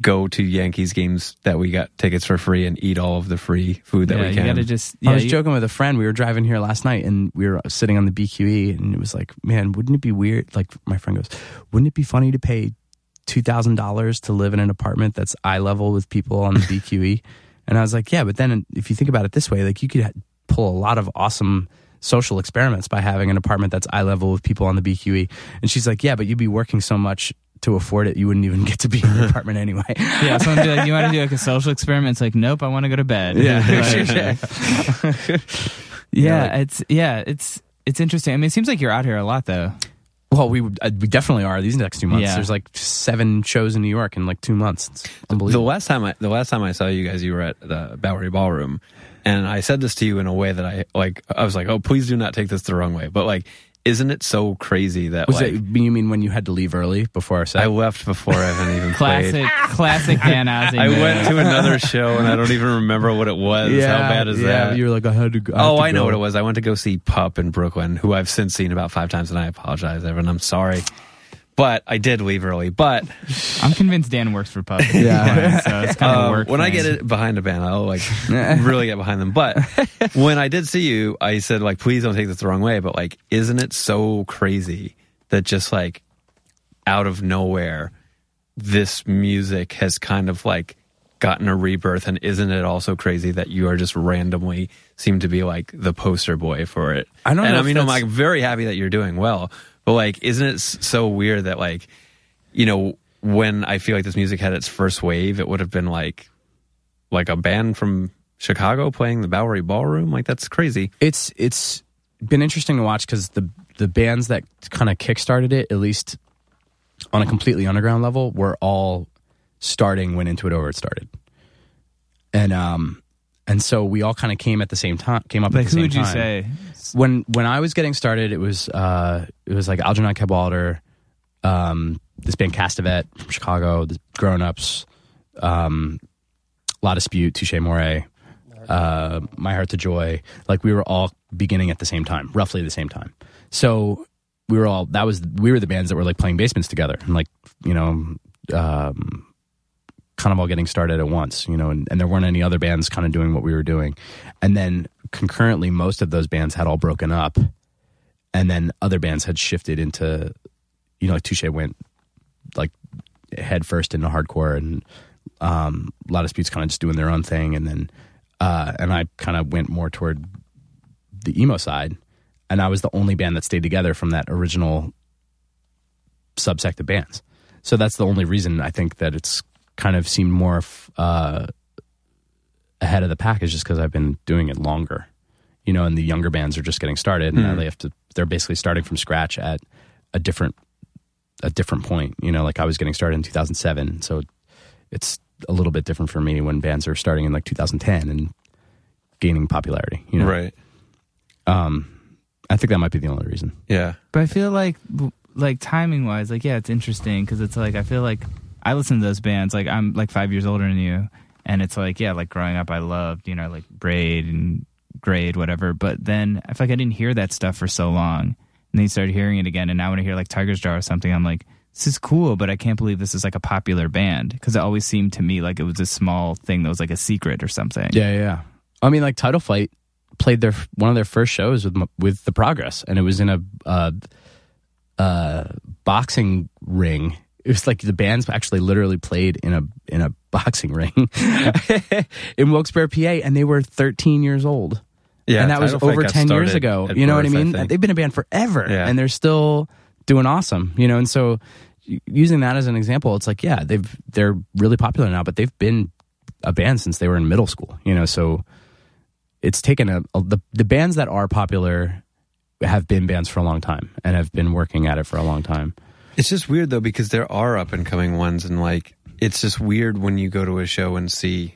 go to Yankees games that we got tickets for free and eat all of the free food that yeah, we you can. gotta just. Yeah, I was you- joking with a friend. We were driving here last night, and we were sitting on the BQE, and it was like, man, wouldn't it be weird? Like my friend goes, wouldn't it be funny to pay two thousand dollars to live in an apartment that's eye level with people on the (laughs) BQE? And I was like, yeah, but then if you think about it this way, like you could pull a lot of awesome social experiments by having an apartment that's eye level with people on the BQE. And she's like, yeah, but you'd be working so much to afford it, you wouldn't even (laughs) get to be in the (laughs) apartment anyway. Yeah, someone be like, "You want to do like a social experiment?" It's like, "Nope, I want to go to bed." But- yeah, (laughs) it's yeah, it's it's interesting. I mean, it seems like you're out here a lot, though. Well, we uh, we definitely are these next two months. Yeah. There's like seven shows in New York in like two months. It's the last time I the last time I saw you guys, you were at the Bowery Ballroom, and I said this to you in a way that I like. I was like, "Oh, please do not take this the wrong way." But like, isn't it so crazy that Was like it? You mean when you had to leave early before our set? I left before I haven't even Classic, (laughs) played? classic Dan (laughs) Ozzi. I went to another (laughs) show and I don't even remember what it was. How bad is yeah, that? You were like, I had to. Go, Oh, I know what it was. I went to go see Pup in Brooklyn, who I've since seen about five times, and I apologize, everyone. I'm sorry. But I did leave early. But I'm convinced Dan works for Pup. Yeah. (laughs) so it's kind of um, work. when I get it behind a band, I'll like (laughs) really get behind them. But (laughs) when I did see you, I said like, please don't take this the wrong way. But like, isn't it so crazy that just like out of nowhere, this music has kind of like gotten a rebirth? And isn't it also crazy that you are just randomly seem to be like the poster boy for it? I don't and know I if mean, I'm like very happy that you're doing well. But like, isn't it so weird that like, you know, when I feel like this music had its first wave, it would have been like, like a band from Chicago playing the Bowery Ballroom. Like that's crazy. It's it's been interesting to watch because the the bands that kind of kickstarted it, at least on a completely underground level, were all starting when Into It Over it started, and um and so we all kind of came at the same time. Came up like, at the who same would you time. say? when when I was getting started, it was uh, it was like Algernon Cadwallader, um, this band Castevet from Chicago, the Grown Ups, um, La Dispute, Touché Amoré, uh, My Heart to Joy. Like we were all beginning at the same time, roughly the same time. So we were all that was we were the bands that were like playing basements together and like you know. Um, kind of all getting started at once, you know, and, and there weren't any other bands kind of doing what we were doing. And then concurrently, most of those bands had all broken up. And then other bands had shifted into, you know, like Touché went like head first into hardcore and um, a lot of disputes kind of just doing their own thing. And then, uh, and I kind of went more toward the emo side. And I was the only band that stayed together from that original subsect of bands. So that's the only reason I think that it's kind of seemed more uh, ahead of the pack is just because I've been doing it longer, you know, and the younger bands are just getting started, and now they have to. They're basically starting from scratch at a different a different point. You know, like I was getting started in 2007, so it's a little bit different for me when bands are starting in like 2010 and gaining popularity. You know, Right. Um, I think that might be the only reason. Yeah. But I feel like, like timing wise, like yeah, it's interesting because it's like I feel like I listen to those bands. Like I'm like five years older than you, and it's like yeah, like growing up, I loved you know like Braid and Grade, whatever. But then I feel like I didn't hear that stuff for so long, and then you started hearing it again, and now when I hear like Tigers Jaw or something, I'm like. This is cool, but I can't believe this is like a popular band because it always seemed to me like it was a small thing that was like a secret or something. Yeah, yeah, yeah. I mean, like Title Fight played their one of their first shows with with the Progress, and it was in a uh, uh, boxing ring. It was like the bands actually literally played in a in a (laughs) boxing ring (laughs) in Wilkes-Barre, PA, and they were 13 years old. Yeah. and that was over 10 years ago. You know what I mean? think. They've been a band forever, Yeah. and they're still doing awesome. You know, and so using that as an example, it's like yeah, they've they're really popular now, but they've been a band since they were in middle school. You know, so it's taken a, a the the bands that are popular have been bands for a long time and have been working at it for a long time. It's just weird though because there are up and coming ones, and like it's just weird when you go to a show and see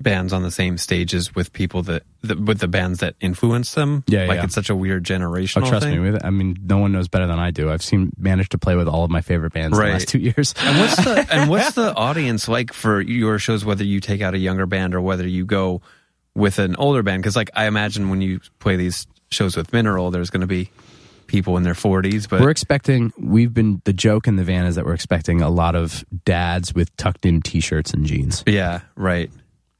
bands on the same stages with people that, that with the bands that influence them. Yeah, like yeah. it's such a weird generational. Oh, trust thing. me, with I mean, no one knows better than I do. I've seen managed to play with all of my favorite bands Right. the last two years. And what's the (laughs) and what's the audience like for your shows? Whether you take out a younger band or whether you go with an older band? Because like I imagine when you play these shows with Mineral, there's going to be people in their 40s, but we're expecting. We've been the joke in the van is that we're expecting a lot of dads with tucked in t-shirts and jeans. yeah, right.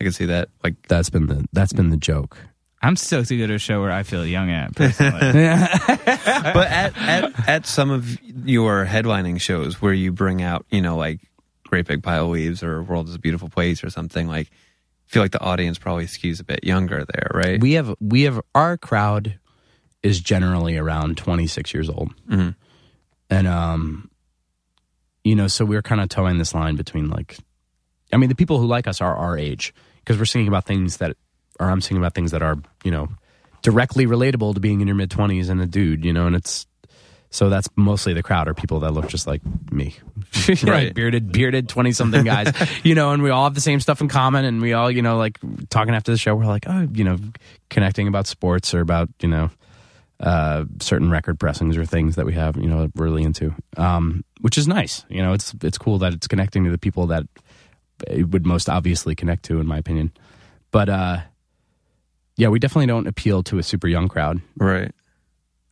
I can see that. Like, That's been the that's been the joke. I'm stoked to go to a show where I feel young at personally. (laughs) (laughs) but at, at at some of your headlining shows where you bring out, you know, like Great Big Pile of Leaves or World is a Beautiful Place or something, like, feel like the audience probably skews a bit younger there, right? We have we have our crowd is generally around 26 years old, Mhm. and um, you know, so we're kind of towing this line between like, I mean, the people who like us are our age because we're singing about things that, or I'm singing about things that are you know directly relatable to being in your mid 20s and a dude, you know, and it's. So that's mostly the crowd are people that look just like me, (laughs) Like Right. bearded, bearded twenty something guys, (laughs) you know, and we all have the same stuff in common, and we all, you know, like talking after the show, we're like, oh, you know, connecting about sports or about, you know, uh, certain record pressings or things that we have, you know, really into, um, which is nice. You know, it's it's cool that it's connecting to the people that it would most obviously connect to, in my opinion. But uh, yeah, we definitely don't appeal to a super young crowd right.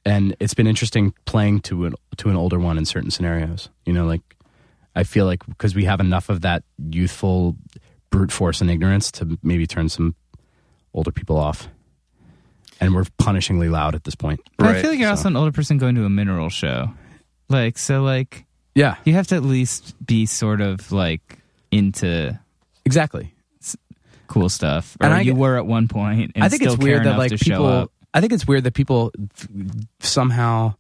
and it's been interesting playing to an to an older one in certain scenarios. You know, like I feel like because we have enough of that youthful brute force and ignorance to maybe turn some older people off, and we're punishingly loud at this point. But I feel like you're so- also an older person going to a mineral show. Like, so, like, Yeah, you have to at least be sort of like into exactly. cool stuff. Or And I you were at one point and I think still it's weird that like people. I think it's weird that people somehow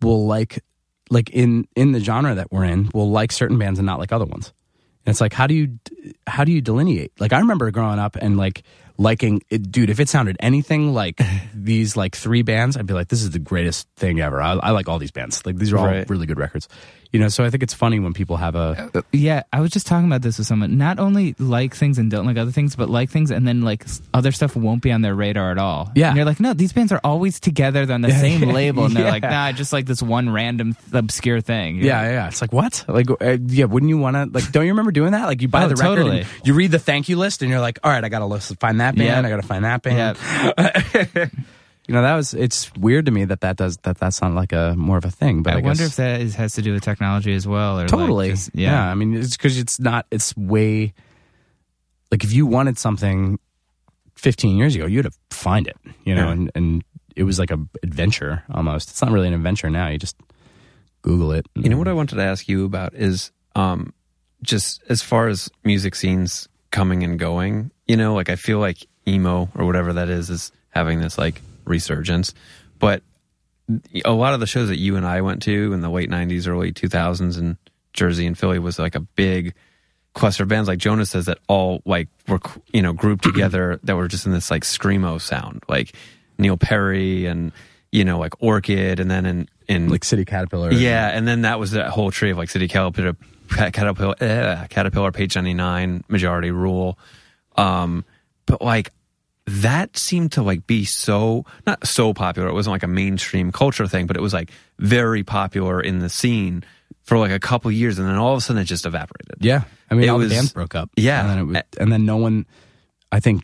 will like like in in the genre that we're in will like certain bands and not like other ones. And it's like how do you how do you delineate? Like I remember growing up and like liking it, dude. If it sounded anything like (laughs) these like three bands, I'd be like, this is the greatest thing ever. I, I like all these bands. Like these are all Right. really good records. You know, so I think it's funny when people have a Yeah, I was just talking about this with someone. Not only like things and don't like other things, but like things and then like s- other stuff won't be on their radar at all. Yeah. and you're like, no, these bands are always together. They're on the (laughs) same label, and they're like, Yeah. nah, I just like this one random obscure thing. You're Yeah, like, yeah. It's like what? Like, uh, yeah. Wouldn't you want to? Like, don't you remember doing that? Like, you buy Oh, the record, totally. and you read the thank you list, and you're like, all right, I gotta list, find that band. Yeah. I gotta find that band. (laughs) you know, that was. It's weird to me that that does that. That's not like a more of a thing. But I, I, wonder guess, if that is, has to do with technology as well, or like, totally. just- yeah. yeah. I mean, it's because it's not. It's way. Like, if you wanted something 15 years ago, you'd have find it. You know, Yeah. and and it was like a adventure almost. It's not really an adventure now. You just Google it. You know what I wanted to ask you about is um, just as far as music scenes coming and going, you know, like I feel like emo or whatever that is is having this like resurgence. But a lot of the shows that you and I went to in the late 90s, early 2000s in Jersey and Philly was like a big cluster of bands like Jonas says that all like were you know grouped (clears throat) together that were just in this like screamo sound like Neil Perry and you know like Orchid and then in in like City Caterpillar. yeah, and then that was that whole tree of like City Caterpillar, Caterpillar, uh, Caterpillar, Page ninety nine, Majority Rule, um, but like that seemed to like be so not so popular. It wasn't like a mainstream culture thing, but it was like very popular in the scene for like a couple years, and then all of a sudden it just evaporated. Yeah, I mean, It all was- the bands broke up. Yeah. and then, it was, and then no one. I think,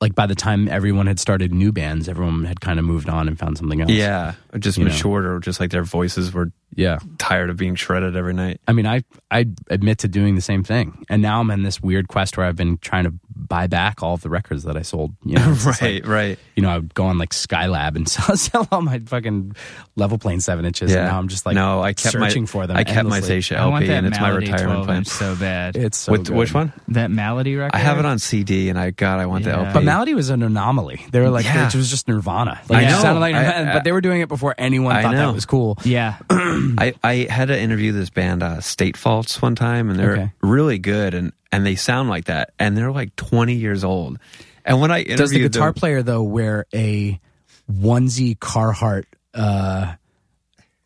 like by the time everyone had started new bands, everyone had kind of moved on and found something else. Yeah, or just You know. matured, or just like their voices were yeah. tired of being shredded every night. I mean, I I admit to doing the same thing, and now I'm in this weird quest where I've been trying to buy back all of the records that I sold. You know, (laughs) right, like, right. you know, I would go on like Skylab and (laughs) sell, sell all my fucking level plane seven inches. And now I'm just like no, I kept searching my, for them. I kept my endlessly. Saetia I want LP, that and it's my retirement plan. so bad. It's so With- good. which one? that Malady record. I have it on CD, and I God, I want the Yeah. LP. But Malady was an anomaly. They were like, Yeah. it was just Nirvana. Like, I it know. sounded like I- Nirvana, but they were doing it before anyone I thought know. that was cool. Yeah, (clears throat) I, I had to interview this band, uh, State Faults, one time, and they're Okay. really good, and and they sound like that, and they're like twenty years old. And when I interviewed Does the guitar them, player though wear a onesie Carhartt uh,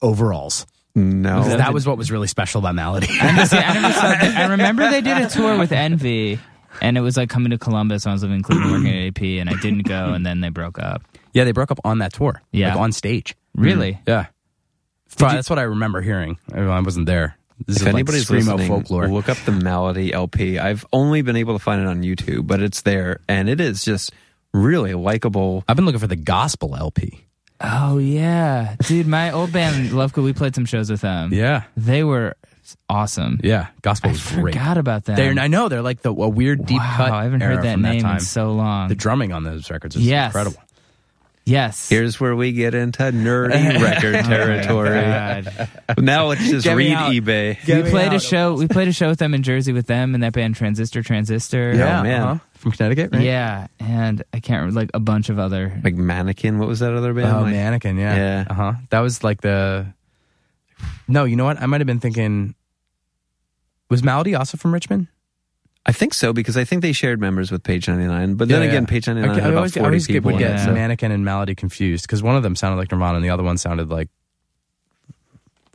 overalls? no, that was what was really special about Malady. I, never. (laughs) I remember they did a tour with Envy, and it was like coming to Columbus. when I was living in Cleveland working at AP, and I didn't go, and then they broke up. yeah, they broke up on that tour. Yeah. like on stage. Really? Mm-hmm. Yeah, that's what I remember hearing. I I wasn't there. This if is like anybody's screamo listening, folklore. look up the Malady LP. I've only been able to find it on YouTube, but it's there, and it is just really likable. I've been looking for the gospel LP. Oh yeah, dude. My old band Love Good. We played some shows with them. Yeah, they were awesome. yeah. Gospel I was great. forgot about that. They're, I know they're like the a weird deep wow, cut. I haven't era heard that name time. in so long. the drumming on those records is Yes. incredible. yes. Here's where we get into nerdy (laughs) record territory. God. (laughs) now let's just Get read out. eBay. we played a show. We played a show with them in Jersey with them and that band Transistor Transistor. Yeah. man. uh-huh. from Connecticut, right? Yeah, and I can't remember like a bunch of other. Like Mannequin. What was that other band? Oh, Like- Mannequin, yeah. Yeah. Uh huh. That was like the. No, you know what? I might have been thinking. Was Malady also from Richmond? I think so because I think they shared members with Page 99. But then Yeah, again, yeah. Page 99 I, had I about always, 40 I always get, people would get Mannequin and Malady confused because one of them sounded like Nirvana and the other one sounded like.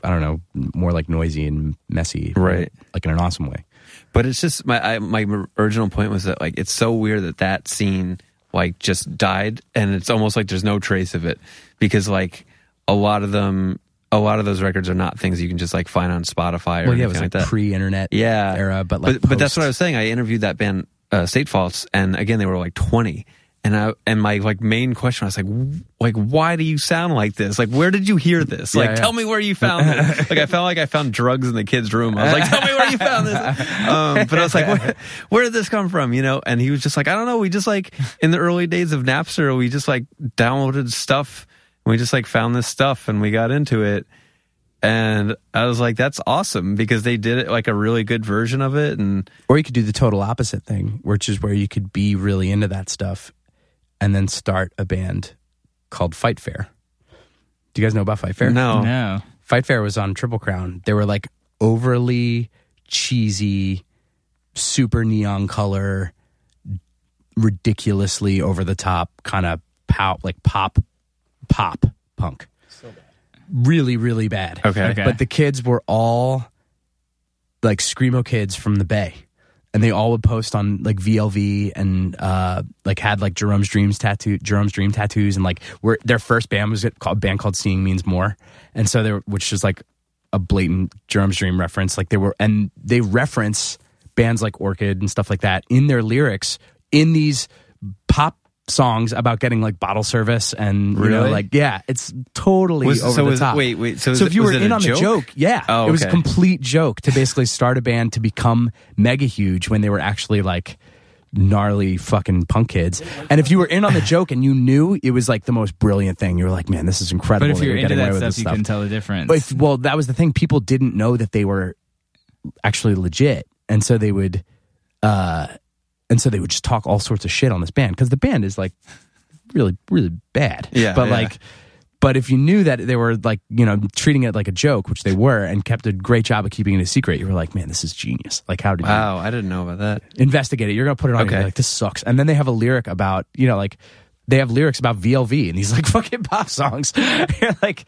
I don't know, more like noisy and messy, Right. Like in an awesome way. But it's just my I, my original point was that like it's so weird that that scene like just died, and it's almost like there's no trace of it because like a lot of them, a lot of those records are not things you can just like find on Spotify or Well, yeah, anything it was like like that. pre-internet yeah. era, but like but, that's what I was saying. I interviewed that band uh, State Faults, and again they were like 20. And I and my like main question I was like w- like why do you sound like this? Like where did you hear this? Like yeah. tell me where you found this (laughs) like I felt like I found drugs in the kid's room. I was like tell me where you found this. Um, but I was like where, where did this come from? You know? And he was just like I don't know. We just like in the early days of Napster we just like downloaded stuff we just like found this stuff and we got into it and I was like that's awesome because they did it like a really good version of it and Or you could do the total opposite thing, which is where you could be really into that stuff and then start a band called Fight Fair. Do you guys know about Fight Fair? no No, Fight Fair was on Triple Crown. They were like overly cheesy, super neon color, ridiculously over the top kind of pop, like pop, pop punk. Really, really bad. Okay. Okay. But the kids were all like screamo kids from the Bay, and they all would post on like VLV and uh, like had like Jerome's Dreams tattoo, Jerome's Dream tattoos, and like were their first band was called a band called Seeing Means More, and so they were, which is like a blatant Jerome's Dream reference. Like they were, and they reference bands like Orchid and stuff like that in their lyrics in these pop songs about getting like bottle service and you know Really? like yeah it's totally Was- over so the was top wait, wait, so so if you were in on joke? the joke yeah Oh, it was a complete joke to basically start a band to become mega huge when they were actually like gnarly fucking punk kids and if you were in on the joke and you knew it was like the most brilliant thing you were like man this is incredible but if you're into getting away that with stuff, you stuff can tell the difference. but if, well, that was the thing. People didn't know that they were actually legit, and so they would, uh, and so they would just talk all sorts of shit on this band because the band is like really, really bad. Yeah, but yeah. like, but if you knew that they were like, you know, treating it like a joke, which they were, and kept a great job of keeping it a secret, you were like, man, this is genius. Like, how did you wow I didn't know about that investigate it. You're gonna put it on. Okay. Okay. like this sucks. And then they have a lyric about you know like they have lyrics about VLV and these like (laughs) fucking pop songs. (laughs) Like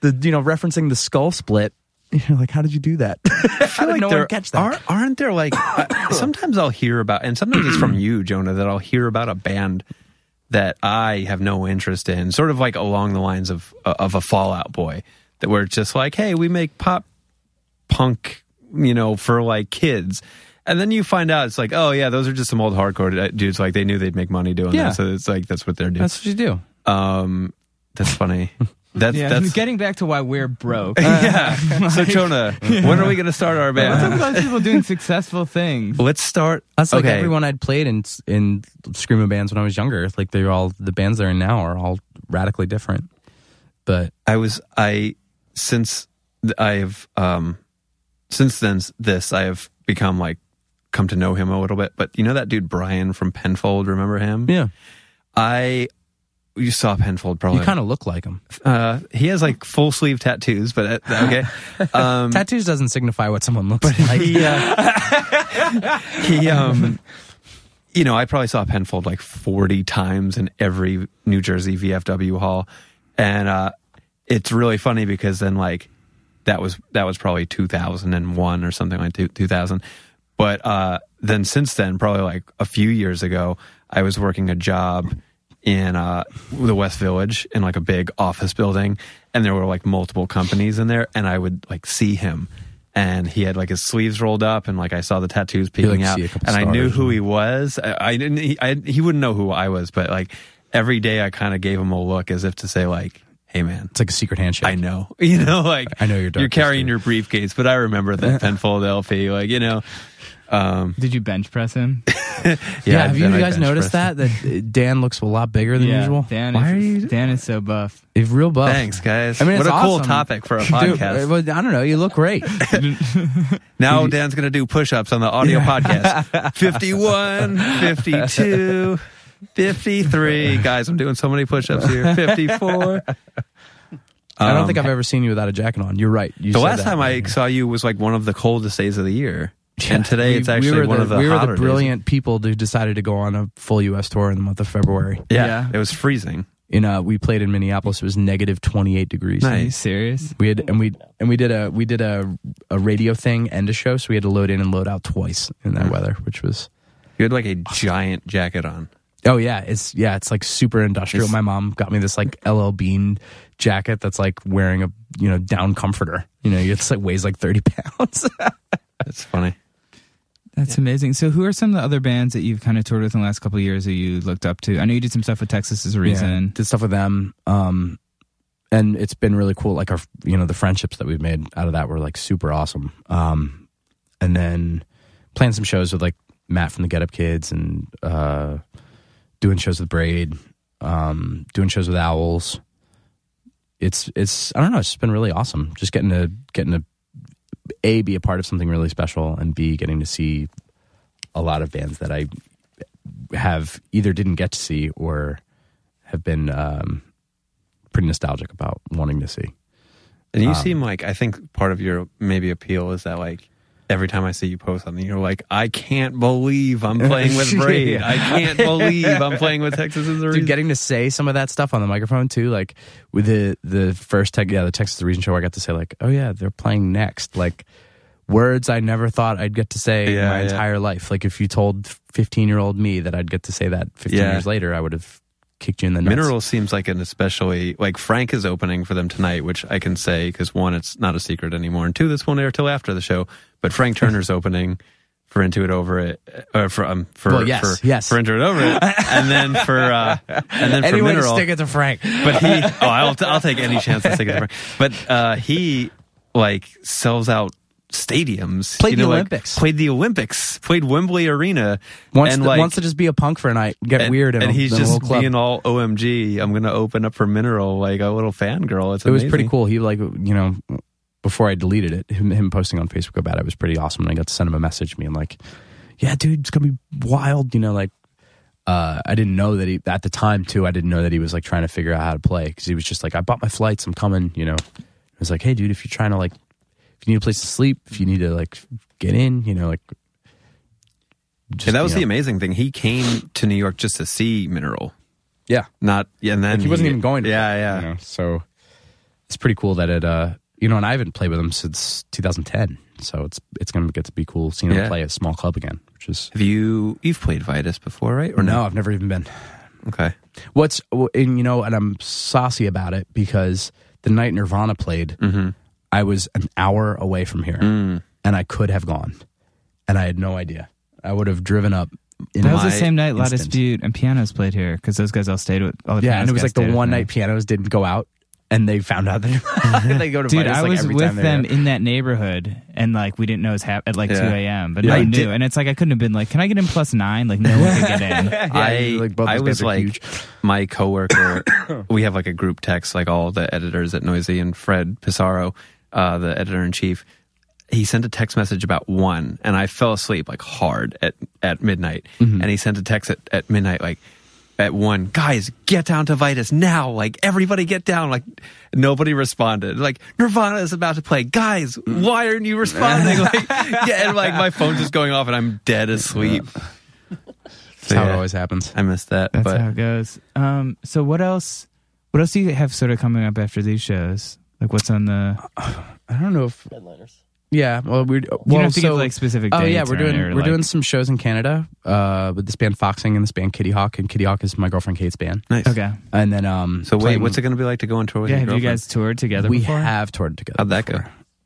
the you know referencing the skull split. (laughs) You're like, how did you do that? (laughs) how did no one there catch that? Aren't, aren't there like I- (coughs) uh, sometimes I'll hear about and sometimes it's from (clears throat) you, Jonah, that I'll hear about a band that I have no interest in, sort of like along the lines of uh, of a Fall Out Boy, that where it's just like, hey, we make pop punk, you know, for like kids. And then you find out it's like, oh yeah, those are just some old hardcore uh, dudes. Like they knew they'd make money doing Yeah. that, so it's like that's what they're doing. That's what you do. um, that's funny. (laughs) That's yeah, that's (laughs) getting back to why we're broke. (laughs) yeah. (laughs) So Jonah, when are we going to start our Let's talk band? about people doing successful things. Let's start. That's like everyone I'd played in in screamo bands when I was younger. Like they're all the bands they're in now are all radically different. But I was I since I've um since then this I have become like come to know him a little bit. But you know that dude Brian from Penfold, remember him? yeah, I you saw Penfold probably. you kind of look like him. uh he has like full sleeve tattoos, but uh, okay. (laughs) Um Tattoos doesn't signify what someone looks like. he uh, (laughs) he um you know, I probably saw Penfold like 40 times in every New Jersey VFW hall. And uh it's really funny because then like that was that was probably 2001 or something like 2000. But uh then since then probably like a few years ago I was working a job in uh the West Village in like a big office building and there were like multiple companies in there and I would like see him and he had like his sleeves rolled up and like I saw the tattoos peeking like, out see a couple and I knew who he was. I, I didn't he, I, he wouldn't know who I was but like every day I kind of gave him a look as if to say like hey man, It's like a secret handshake. I know, (laughs) you know, like I know your you're carrying fear. your briefcase, but I remember that (laughs) Penn Philadelphia, like you know, um, Did you bench press him? (laughs) Yeah, yeah. have you I guys noticed that that Dan looks a lot bigger than usual? Dan Why is, Dan is so buff. He's real buff. Thanks, guys. I mean, what a cool topic for a podcast. uh, well, I don't know. You look great. (laughs) now Dan's going to do push-ups on the audio podcast. (laughs) 51, 52, 53. Guys, I'm doing so many push-ups here. 54. I don't Um, think I've ever seen you without a jacket on. You're right. You The last that. time I saw you was like one of the coldest days of the year. And today We- it's actually we were one the, of the we were hotter the days. brilliant people who decided to go on a full U.S. tour in the month of February. Yeah, Yeah. it was freezing. In uh, we played in Minneapolis. It was negative 28 degrees. Are you serious? We had and we and we did a we did a a radio thing and a show, so we had to load in and load out twice in that weather, which was You had like a giant jacket on. oh yeah, it's yeah, it's like super industrial. It's- My mom got me this like LL Bean jacket that's like wearing a you know down comforter. You know, it's like weighs like 30 (laughs) pounds. that's funny. That's amazing. So, who are some of the other bands that you've kind of toured with in the last couple of years that you looked up to? I know you did some stuff with Texas as a Yeah, reason. did stuff with them. Um, and it's been really cool. Like our, you know, the friendships that we've made out of that were like super awesome. Um, and then playing some shows with like Matt from the Get Up Kids and uh, doing shows with Braid, um, doing shows with Owls. It's it's I don't know. It's just been really awesome. Just getting to getting to a be a part of something really special and b getting to see a lot of bands that I have either didn't get to see or have been um, pretty nostalgic about wanting to see. And you Um, seem like I think part of your maybe appeal is that like every time I see you post something, you're like, I can't believe I'm playing with (laughs) Braid. I can't believe I'm playing with Texas Is the Reason. Dude, getting to say some of that stuff on the microphone too, like with the the first tech, yeah, the Texas the Reason show, I got to say like, oh yeah, they're playing next, like words I never thought I'd get to say Yeah, my yeah. entire life. Like if you told fifteen year old me that I'd get to say that fifteen Yeah. years later, I would have kicked you in the nuts. Mineral seems like an especially like Frank is opening for them tonight, which I can say because one, it's not a secret anymore, and two, this won't air till after the show. But Frank (laughs) Turner's opening for Into It Over It, or for um for Well, yes, for, yes. for Into It Over It, and then for uh and then for Anyway, to Mineral. stick it to Frank. but he oh I'll, I'll take any chance to stick it to Frank. But uh, he like sells out stadiums. Played you the know, like, Olympics. played the Olympics. Played Wembley Arena. Wants and to, like, wants to just be a punk for a night, get and, weird, and he's just being all OMG. I'm gonna open up for Mineral like a little fangirl. It's it was pretty cool. He like you know before I deleted it, him, him posting on Facebook about it was pretty awesome. And I got to send him a message being like, "Yeah, dude, it's gonna be wild." You know, like uh, I didn't know that he at the time too. I didn't know that he was like trying to figure out how to play because he was just like, "I bought my flights, I'm coming." You know, I was like, "Hey, dude, if you're trying to like, if you need a place to sleep, if you need to like get in, you know, like." just, And that was you the know, amazing thing. He came to New York just to see Mineral, yeah. not yeah. And then Like he wasn't even going to. Yeah, yeah. You know? So it's pretty cool that it. uh You know, and I haven't played with him since 2010. So it's it's gonna get to be cool seeing him Yeah. play at a small club again, which is. Have you you've played Vitus before, right? Or no, I've never even been. Okay. What's and you know, and I'm saucy about it because the night Nirvana played, Mm-hmm. I was an hour away from here, Mm. and I could have gone, and I had no idea. I would have driven up. In That was the same night La instant. Dispute and Pianos played here because those guys all stayed with all the Yeah, and it was like the one night pianos didn't go out, and they found out that (laughs) they go to Dude, Vitus, I like, was every with them in that neighborhood, and like we didn't know it was hap- at like Yeah. two a.m. But Yeah. no I one knew, did- and it's like I couldn't have been like, "Can I get in plus nine? Like no one could get in. (laughs) I like, both I those was like huge. my coworker. (coughs) we have like a group text, like all the editors at Noisey and Fred Pessaro, uh, the editor in chief. He sent a text message about one, and I fell asleep like hard at at midnight. Mm-hmm. And he sent a text at, at midnight, like at one, guys, get down to Vitus now! Like everybody, get down! Like nobody responded. Like Nirvana is about to play, guys. Why aren't you responding? (laughs) Like yeah, and like my phone's just going off, and I'm dead asleep. That's how it always happens. I missed that. That's but how it goes. Um, so what else? What else do you have sort of coming up after these shows? Like what's on the? I don't know if headliners. Yeah, well, we're well, You don't have to so, give like specific. Oh yeah, we're doing or, we're like- doing some shows in Canada uh, with this band Foxing and this band Kitty Hawk, and Kitty Hawk is my girlfriend Kate's band. nice. Okay. And then um, So wait, what's it going to be like to go on tour with Yeah. your Have you guys toured together we before? have toured together. How'd that go?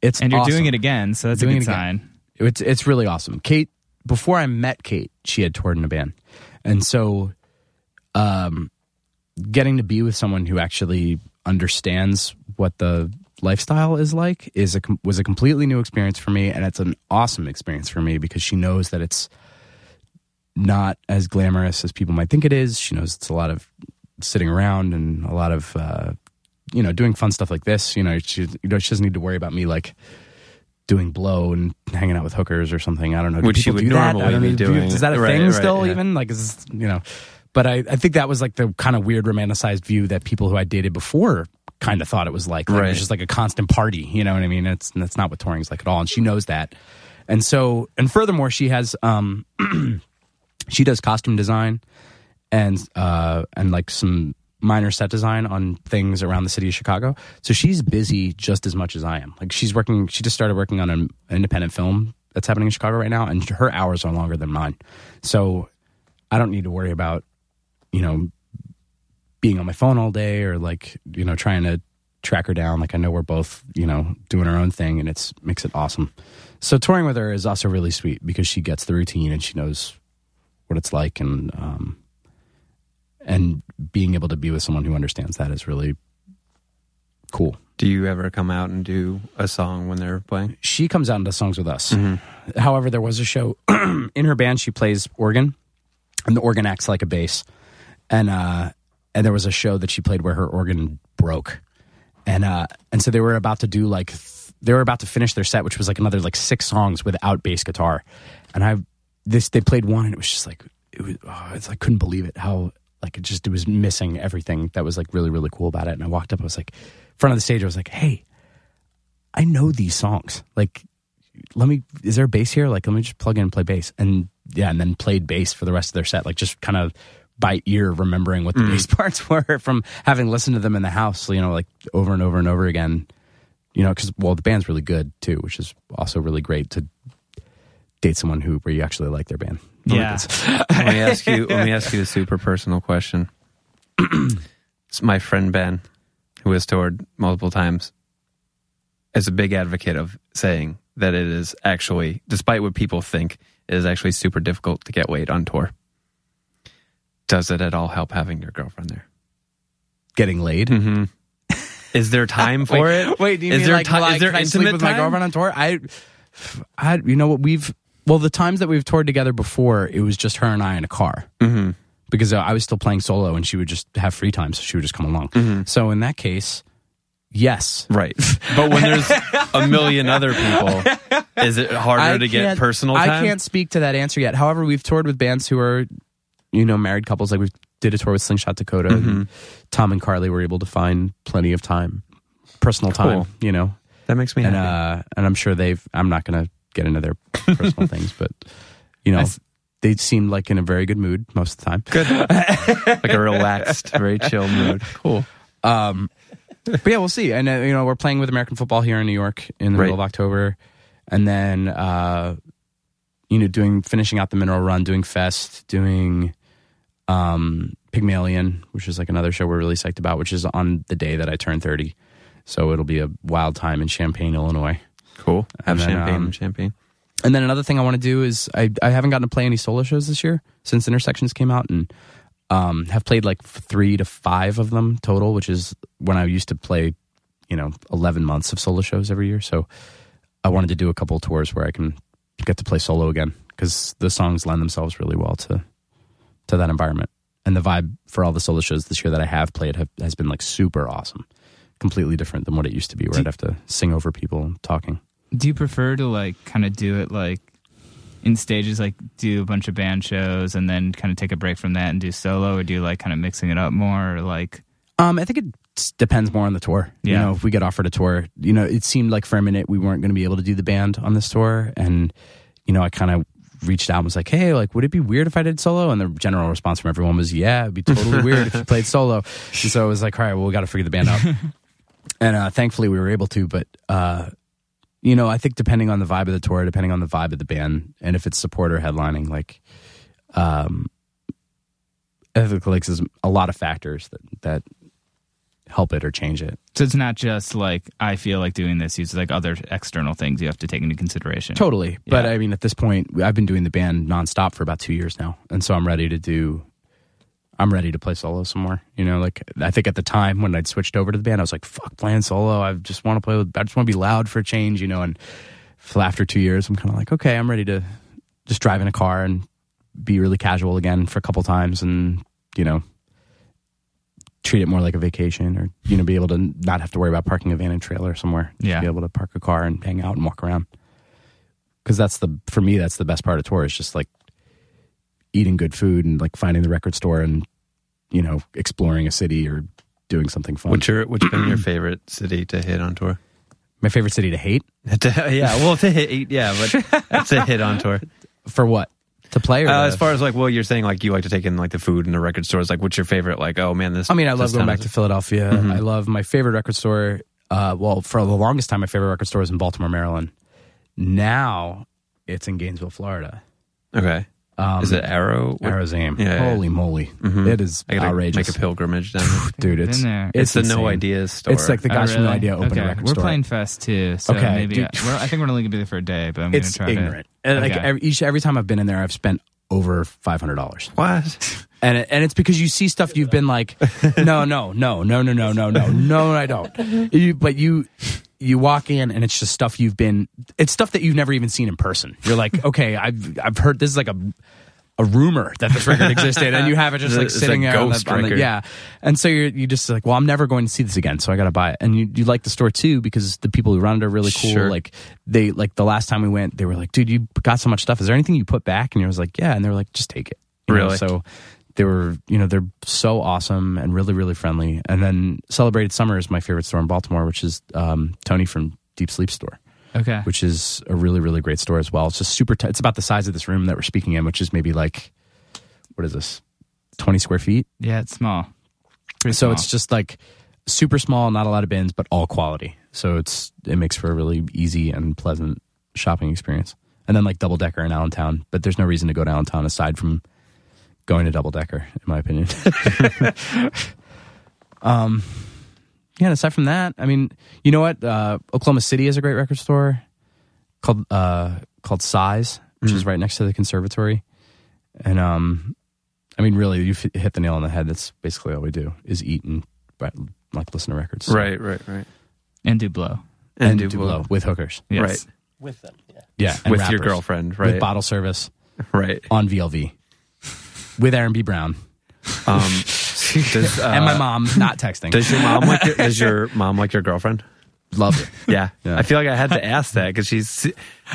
It's and you're awesome. doing it again, so that's Doing a good again. sign. It's it's really awesome. Kate, before I met Kate, she had toured in a band, and so, um, getting to be with someone who actually understands what the lifestyle is like is a was a completely new experience for me, and it's an awesome experience for me because she knows that it's not as glamorous as people might think it is. She knows it's a lot of sitting around and a lot of uh, you know doing fun stuff like this. You know, she you know she doesn't need to worry about me like doing blow and hanging out with hookers or something. I don't know. Do Which she would do that? normally don't be doing. Is that a Right, thing right, still? yeah. Even like is you know. But I, I think that was like the kind of weird romanticized view that people who I dated before kind of thought it was like. like It Right. was just like a constant party. You know what I mean? It's that's not what touring's like at all, and she knows that. And so, and furthermore, she has um, (clears throat) she does costume design and uh and like some minor set design on things around the city of Chicago. So she's busy just as much as I am. Like she's working she just started working on an independent film that's happening in Chicago right now and her hours are longer than mine. So I don't need to worry about you know being on my phone all day or like you know trying to track her down like I know we're both you know doing our own thing and it's makes it awesome. So touring with her is also really sweet because she gets the routine and she knows what it's like and um and being able to be with someone who understands that is really cool. Do you ever come out and do a song when they're playing? She comes out and does songs with us. However, there was a show (clears throat) in her band. She plays organ, and the organ acts like a bass. And uh, and there was a show that she played where her organ broke, and uh, and so they were about to do like th- they were about to finish their set, which was like another like six songs without bass guitar. And I this they played one, and it was just like it was. Oh, it's I couldn't believe it how like it just it was missing everything that was like really really cool about it. And I walked up, I was like, front of the stage, I was like, hey, I know these songs. Like, let me, is there a bass here? Like, let me just plug in and play bass. And yeah, and then played bass for the rest of their set. Like, just kind of by ear remembering what the mm. bass (laughs) parts were from having listened to them in the house, you know, like over and over and over again. You know, because, well, the band's really good too, which is also really great to date someone who, where you actually like their band. Yeah. (laughs) let me ask you. Let me ask you a super personal question. (clears throat) it's my friend Ben, who has toured multiple times, is a big advocate of saying that it is actually, despite what people think, it is actually super difficult to get weight on tour. Does it at all help having your girlfriend there? Getting laid. Mm-hmm. Is there time for wait, it? Wait, do you is mean there like, ti- like is there can I sleep with my girlfriend on tour? I, I, you know what we've well the times that we've toured together before, it was just her and I in a car Mm-hmm. because uh, I was still playing solo and she would just have free time, so she would just come along. Mm-hmm. So in that case, yes. Right. But when there's a million other people, is it harder I to get personal time? I can't speak to that answer yet. However, we've toured with bands who are, you know, married couples. Like we did a tour with Slingshot Dakota. Mm-hmm. And Tom and Carly were able to find plenty of time, personal time. You know, That makes me and happy. uh, and I'm sure they've. I'm not going to get into their personal (laughs) things, but you know, s- they seemed like in a very good mood most of the time. Good. (laughs) like a relaxed, very chill mood. Cool. Um, but yeah, we'll see. And uh, you know, we're playing with American football here in New York in the Right. middle of October, and then uh, you know, doing finishing out the Mineral Run, doing Fest, doing um, Pygmalion, which is like another show we're really psyched about, which is on the day that I turn thirty. So it'll be a wild time in Champaign, Illinois. Cool. Have then, champagne. um, champagne. And then another thing I want to do is I I haven't gotten to play any solo shows this year since Intersections came out, and um, have played like three to five of them total, which is when I used to play, you know, eleven months of solo shows every year. So I wanted to do a couple of tours where I can get to play solo again because the songs lend themselves really well to to that environment. And the vibe for all the solo shows this year that I have played have, has been like super awesome, completely different than what it used to be, where I'd have to sing over people talking. Do you prefer to like kind of do it like in stages, like do a bunch of band shows and then kind of take a break from that and do solo, or do you like kind of mixing it up more, or like Um, I think it depends more on the tour. You Yeah. know, if we get offered a tour, you know, it seemed like for a minute we weren't going to be able to do the band on this tour, and you know, I kind of reached out and was like, "Hey, like, would it be weird if I did solo?" And the general response from everyone was, "Yeah, it'd be totally weird if you played solo." And so I was like, "All right, well, we got to figure the band out." (laughs) and uh, thankfully, we were able to. But uh, you know, I think depending on the vibe of the tour, depending on the vibe of the band, and if it's support or headlining, like, um, I think like there's a lot of factors that that help it or change it. so it's not just like I feel like doing this. It's like other external things you have to take into consideration. Totally. But I mean, at this point, I've been doing the band nonstop for about two years now, and so I'm ready to do I'm ready to play solo some more. You know, like I think at the time when I'd switched over to the band, I was like, "Fuck playing solo. I just want to play with. I just want to be loud for a change." You know, and after two years, I'm kind of like, okay, I'm ready to just drive in a car and be really casual again for a couple times, and you know, treat it more like a vacation, or you know, be able to not have to worry about parking a van and trailer somewhere. Just Yeah. be able to park a car and hang out and walk around. Because that's the for me, that's the best part of tour. Is just like eating good food and like finding the record store and you know exploring a city or doing something fun. What's your what's been your favorite city to hit on tour? My favorite city to hate (laughs) yeah, well, to hit, yeah, but (laughs) that's a hit on tour. for what to play or Uh, as far as like, well, you're saying like you like to take in like the food and the record stores. Like, what's your favorite? Like, oh man, this. I mean, I love going back to Philadelphia. Mm-hmm. I love my favorite record store. Uh, well, for the longest time, my favorite record store was in Baltimore, Maryland. Now it's in Gainesville, Florida. Okay, Um, is it Arrow? Arrow's Aim? Yeah, yeah. Holy moly! Mhm. It is I outrageous, make a pilgrimage down there. (laughs) dude. Been It's there. It's, the insane. No Ideas store. It's like the Oh, guys from No really? Idea open okay. a record We're store. playing Fest too, so Okay, maybe dude. I, I think we're only gonna be there for a day, but I'm it's gonna try ignorant. And like Okay. every, each every time I've been in there, I've spent over five hundred dollars. what? and it, and it's because you see stuff you've been like, no, no, no, no, no, no, no, no, no, I don't. You, but you you walk in and it's just stuff you've been. It's stuff that you've never even seen in person. You're like, okay, I've I've heard this is like a a rumor that this record existed, and you have it just (laughs) like sitting there on the, on the- yeah. And so you're you just like, well, I'm never going to see this again, so I got to buy it. And you you like the store too because the people who run it are really cool. Sure. Like they like the last time we went, they were like, dude, you got so much stuff. Is there anything you put back? And you was like, yeah. And they were like, just take it. You know, Really? so they were, you know, they're so awesome and really, really friendly. And then Celebrated Summer is my favorite store in Baltimore, which is um, Tony from Deep Sleep Store, Okay. which is a really, really great store as well. It's just super. T- it's about the size of this room that we're speaking in, which is maybe like, what is this, twenty square feet? Yeah, it's small. Pretty so small. it's just like super small, not a lot of bins, but all quality. So it's it makes for a really easy and pleasant shopping experience. And then like double decker in Allentown, but there's no reason to go to Allentown aside from going to double decker, in my opinion. (laughs) (laughs) um, yeah. And aside from that, I mean, you know what? Uh, Oklahoma City has a great record store called uh, called Size, which is right next to the conservatory. And um, I mean, really, you have hit the nail on the head. That's basically all we do is eat and like listen to records, Right, right, right. and do blow. and, do do blow. blow with hookers. Yes. Right. with them. Yeah. Yeah, and With your girlfriend, right? with bottle service (laughs) right. on VLV with Aaron B. Brown Um, (laughs) does, (laughs) uh, and my mom not texting. Does your mom like your, does your (laughs) mom like your girlfriend? Love it. Yeah. Yeah. I feel like I had to ask that because she's.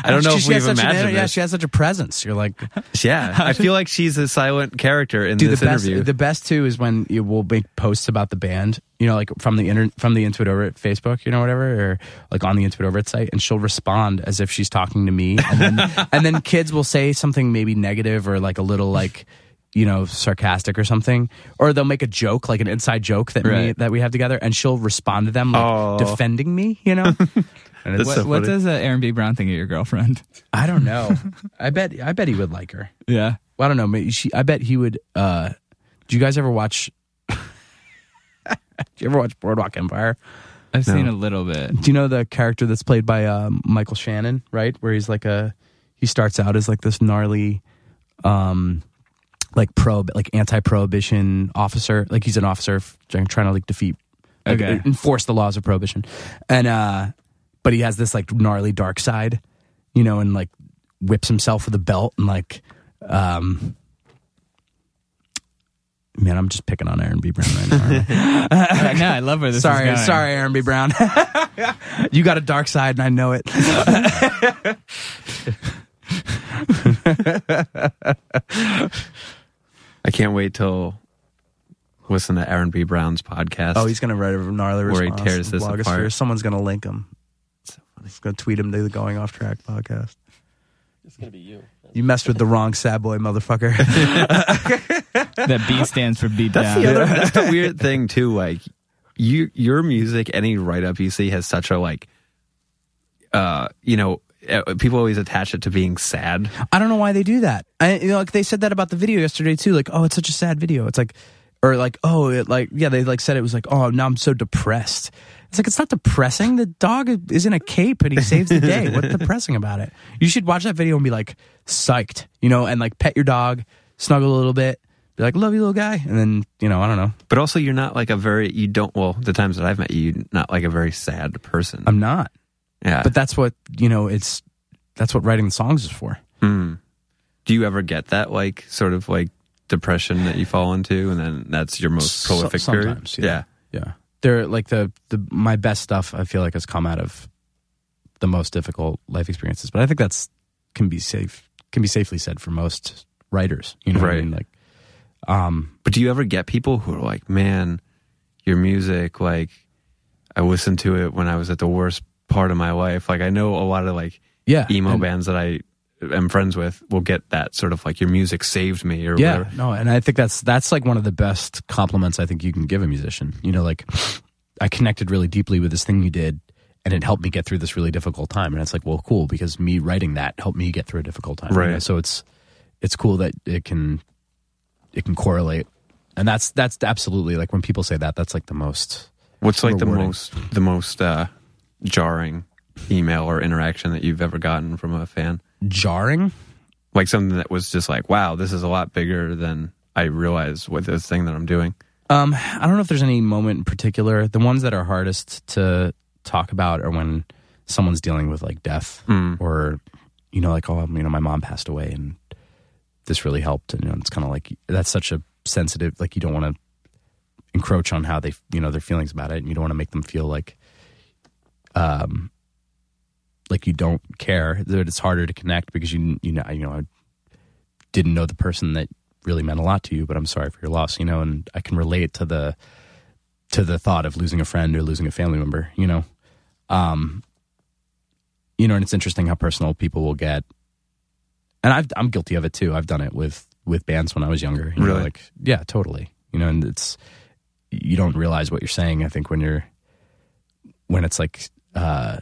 I don't know She- if she we've an imagined ener- Yeah, she has such a presence. You're like, (laughs) yeah, I feel like she's a silent character in dude. this the best, interview. the best too is when you will make posts about the band. You know, like from the inter- from the Into It Over It Facebook, you know, whatever, or like on the Into It Over It site, and she'll respond as if she's talking to me, and then and then kids will say something maybe negative or like a little like. You know, sarcastic or something, or they'll make a joke, like an inside joke that me, that we have together, and she'll respond to them like Oh. defending me. You know, (laughs) and What, so what does uh, Aaron B. Brown think of your girlfriend? I don't know. (laughs) I bet I bet he would like her. Yeah. Well, I don't know. Maybe she, I bet he would. Uh, do you guys ever watch? (laughs) do you ever watch Boardwalk Empire? I've No. seen a little bit. Do you know the character that's played by um, Michael Shannon? Right, where he's like a he starts out as like this gnarly, um, like pro like anti prohibition officer. Like he's an officer f- trying to like defeat, like, Okay. enforce the laws of prohibition, and uh, but he has this like gnarly dark side, you know, and like whips himself with a belt and like, um. Man, I'm just picking on Aaron B. Brown right now. aren't I? (laughs) no, I love where this sorry, is going. sorry, Aaron B. Brown. (laughs) you got a dark side, and I know it. (laughs) I can't wait till listen to Aaron B. Brown's podcast. Oh, he's gonna write a gnarly Where he tears on this Blogosphere. apart. Someone's gonna link him. He's gonna tweet him to the Going Off Track podcast. It's gonna be you. You messed with the wrong sad boy, motherfucker. (laughs) That B stands for beat that's down. the other. That's the (laughs) weird thing too. Like you, your music, any write up you see has such a like, uh, you know, Uh, people always attach it to being sad. I don't know why they do that. I, you know, like they said that about the video yesterday too. Like, oh, it's such a sad video. It's like, or like, oh, it like, yeah, they like said it was like, oh, now I'm so depressed. It's like it's not depressing. The dog is in a cape and he saves the day. What's (laughs) depressing about it? You should watch that video and be like psyched, you know, and like pet your dog, snuggle a little bit, be like, "Love you, little guy," and then you know, I don't know. But also, you're not like a very you don't. Well, the times that I've met you, you're not like a very sad person. I'm not, yeah. but that's what you know. It's that's what writing the songs is for. Hmm. Do you ever get that like sort of like depression that you fall into, and then that's your most prolific sometimes, period? yeah. Yeah, they're like the the my best stuff. I feel like has come out of the most difficult life experiences, but I think that's can be safe can be safely said for most writers. You know, what I Right. mean? like, um, But do you ever get people who are like, man, your music, like, I listened to it when I was at the worst part of my life. Like, I know a lot of like yeah, emo and- bands that I am friends with will get that sort of like, your music saved me or Yeah, whatever. no, and I think that's that's like one of the best compliments I think you can give a musician. You know, like I connected really deeply with this thing you did, and it helped me get through this really difficult time. And it's like, well, cool, because me writing that helped me get through a difficult time. you Right. know? So it's it's cool that it can it can correlate, and that's that's absolutely like when people say that, that's like the most. What's like the most, the most, uh, jarring email or interaction that you've ever gotten from a fan? jarring. Like something that was just like, wow, this is a lot bigger than I realized with this thing that I'm doing. Um, I don't know if there's any moment in particular. The ones that are hardest to talk about are when someone's dealing with like death Mm. or, you know, like, oh, you know, my mom passed away and this really helped. And, you know, it's kind of like, that's such a sensitive, like, you don't want to encroach on how they, you know, their feelings about it. And you don't want to make them feel like, um, like you don't care. That it's harder to connect because you, you know, you know, I didn't know the person that really meant a lot to you, but I'm sorry for your loss, you know, and I can relate to the to the thought of losing a friend or losing a family member, you know. Um you know, and it's interesting how personal people will get. And I've I'm guilty of it too. I've done it with with bands when I was younger. You know, Really? like yeah, totally. You know, and it's you don't realize what you're saying, I think, when you're when it's like uh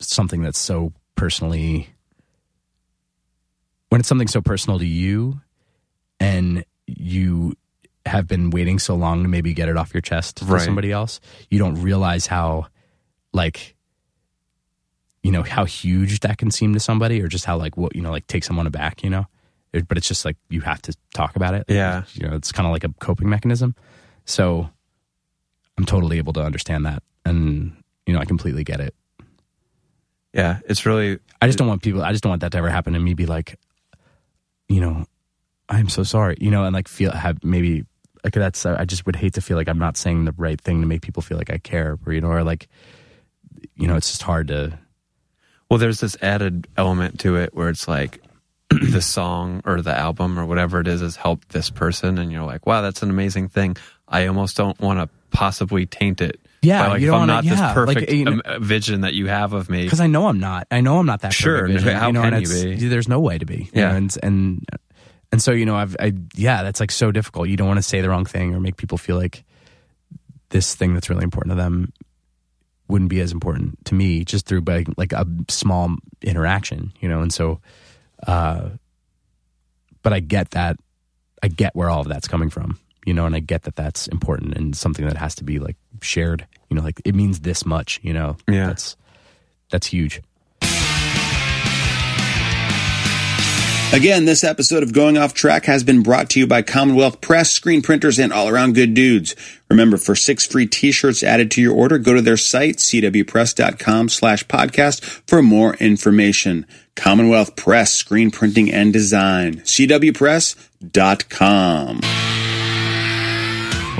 something that's so personally when it's something so personal to you and you have been waiting so long to maybe get it off your chest for Right. somebody else, you don't realize how like you know how huge that can seem to somebody or just how like what you know like take someone aback, you know. It- but it's just like you have to talk about it. Yeah. You know, it's kind of like a coping mechanism. So I'm totally able to understand that and you know, I completely get it. Yeah. It's really, I just don't want people. I just don't want that to ever happen to me. Be like, you know, I'm so sorry. You know, and like feel have maybe like that's. I just would hate to feel like I'm not saying the right thing to make people feel like I care, or you know, or like, you know, it's just hard to. Well, there's this added element to it where it's like (clears throat) the song or the album or whatever it is has helped this person, and you're like, wow, that's an amazing thing. I almost don't want to possibly taint it. Yeah, like you if don't I'm wanna- not yeah, this like, perfect you know- um, uh, vision that you have of me. Because I know I'm not. I know I'm not that. Sure, perfect vision, how you know, can you be? There's no way to be. you Yeah. know, and and and so you know, I've I yeah, that's like so difficult. You don't want to say the wrong thing or make people feel like this thing that's really important to them wouldn't be as important to me just through by like a small interaction, you know. And so, uh, but I get that. I get where all of that's coming from, you know, and I get that that's important and something that has to be like shared. You know, like it means this much, you know. Yeah. that's that's huge. Again, this episode of Going Off Track has been brought to you by Commonwealth Press, screen printers, and all around good dudes. Remember, for six free t-shirts added to your order, go to their site, cwpress.com slash podcast for more information. Commonwealth Press, screen printing and design. cwpress.com.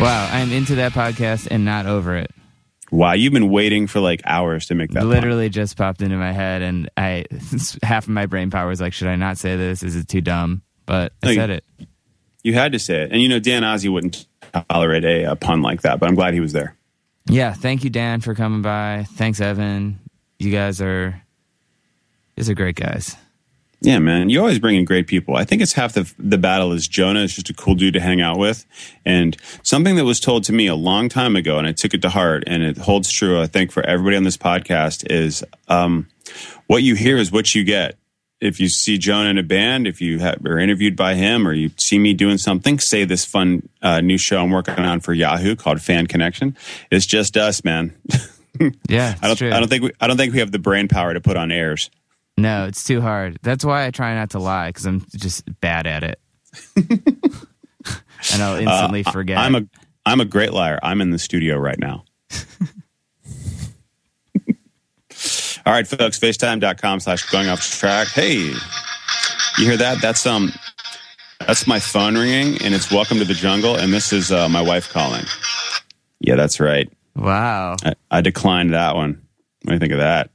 Wow, I'm into that podcast and not over it. Wow, you've been waiting for like hours to make that. Literally just popped into my head, and I (laughs) half of my brain power was like, should I not say this? Is it too dumb? But I No, you- said it. You had to say it, and you know Dan Ozzi wouldn't tolerate a, a pun like that, but I'm glad he was there. Yeah, thank you, Dan, for coming by. Thanks, Evan. You guys are, these are great guys. Yeah, man, you always bring in great people. I think it's half the the battle is Jonah is just a cool dude to hang out with, and something that was told to me a long time ago, and I took it to heart, and it holds true. I think for everybody on this podcast is um, what you hear is what you get. If you see Jonah in a band, if you have, are interviewed by him, or you see me doing something, say this fun uh, new show I'm working on for Yahoo called Fan Connection. It's just us, man. (laughs) Yeah, I don't. true. I don't think we. I don't think we have the brain power to put on airs. No, it's too hard. That's why I try not to lie because I'm just bad at it. (laughs) and I'll instantly Uh, forget. I'm a I'm a great liar. I'm in the studio right now. (laughs) All right, folks, facetime.com slash going off track. Hey, you hear that? That's um that's my phone ringing and it's welcome to the jungle and this is uh, my wife calling. Yeah, that's right. wow. I, I declined that one. What do you think of that?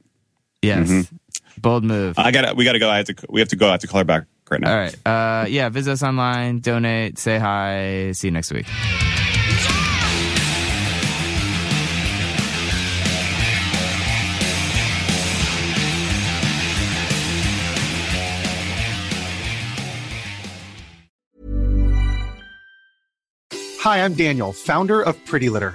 Yes. Mm-hmm. Bold move. I got to we got to go. I have to we have to go. I have to call her back right now. All right. Uh, yeah. Visit us online. Donate. Say hi. See you next week. Hi, I'm Daniel, founder of Pretty Litter.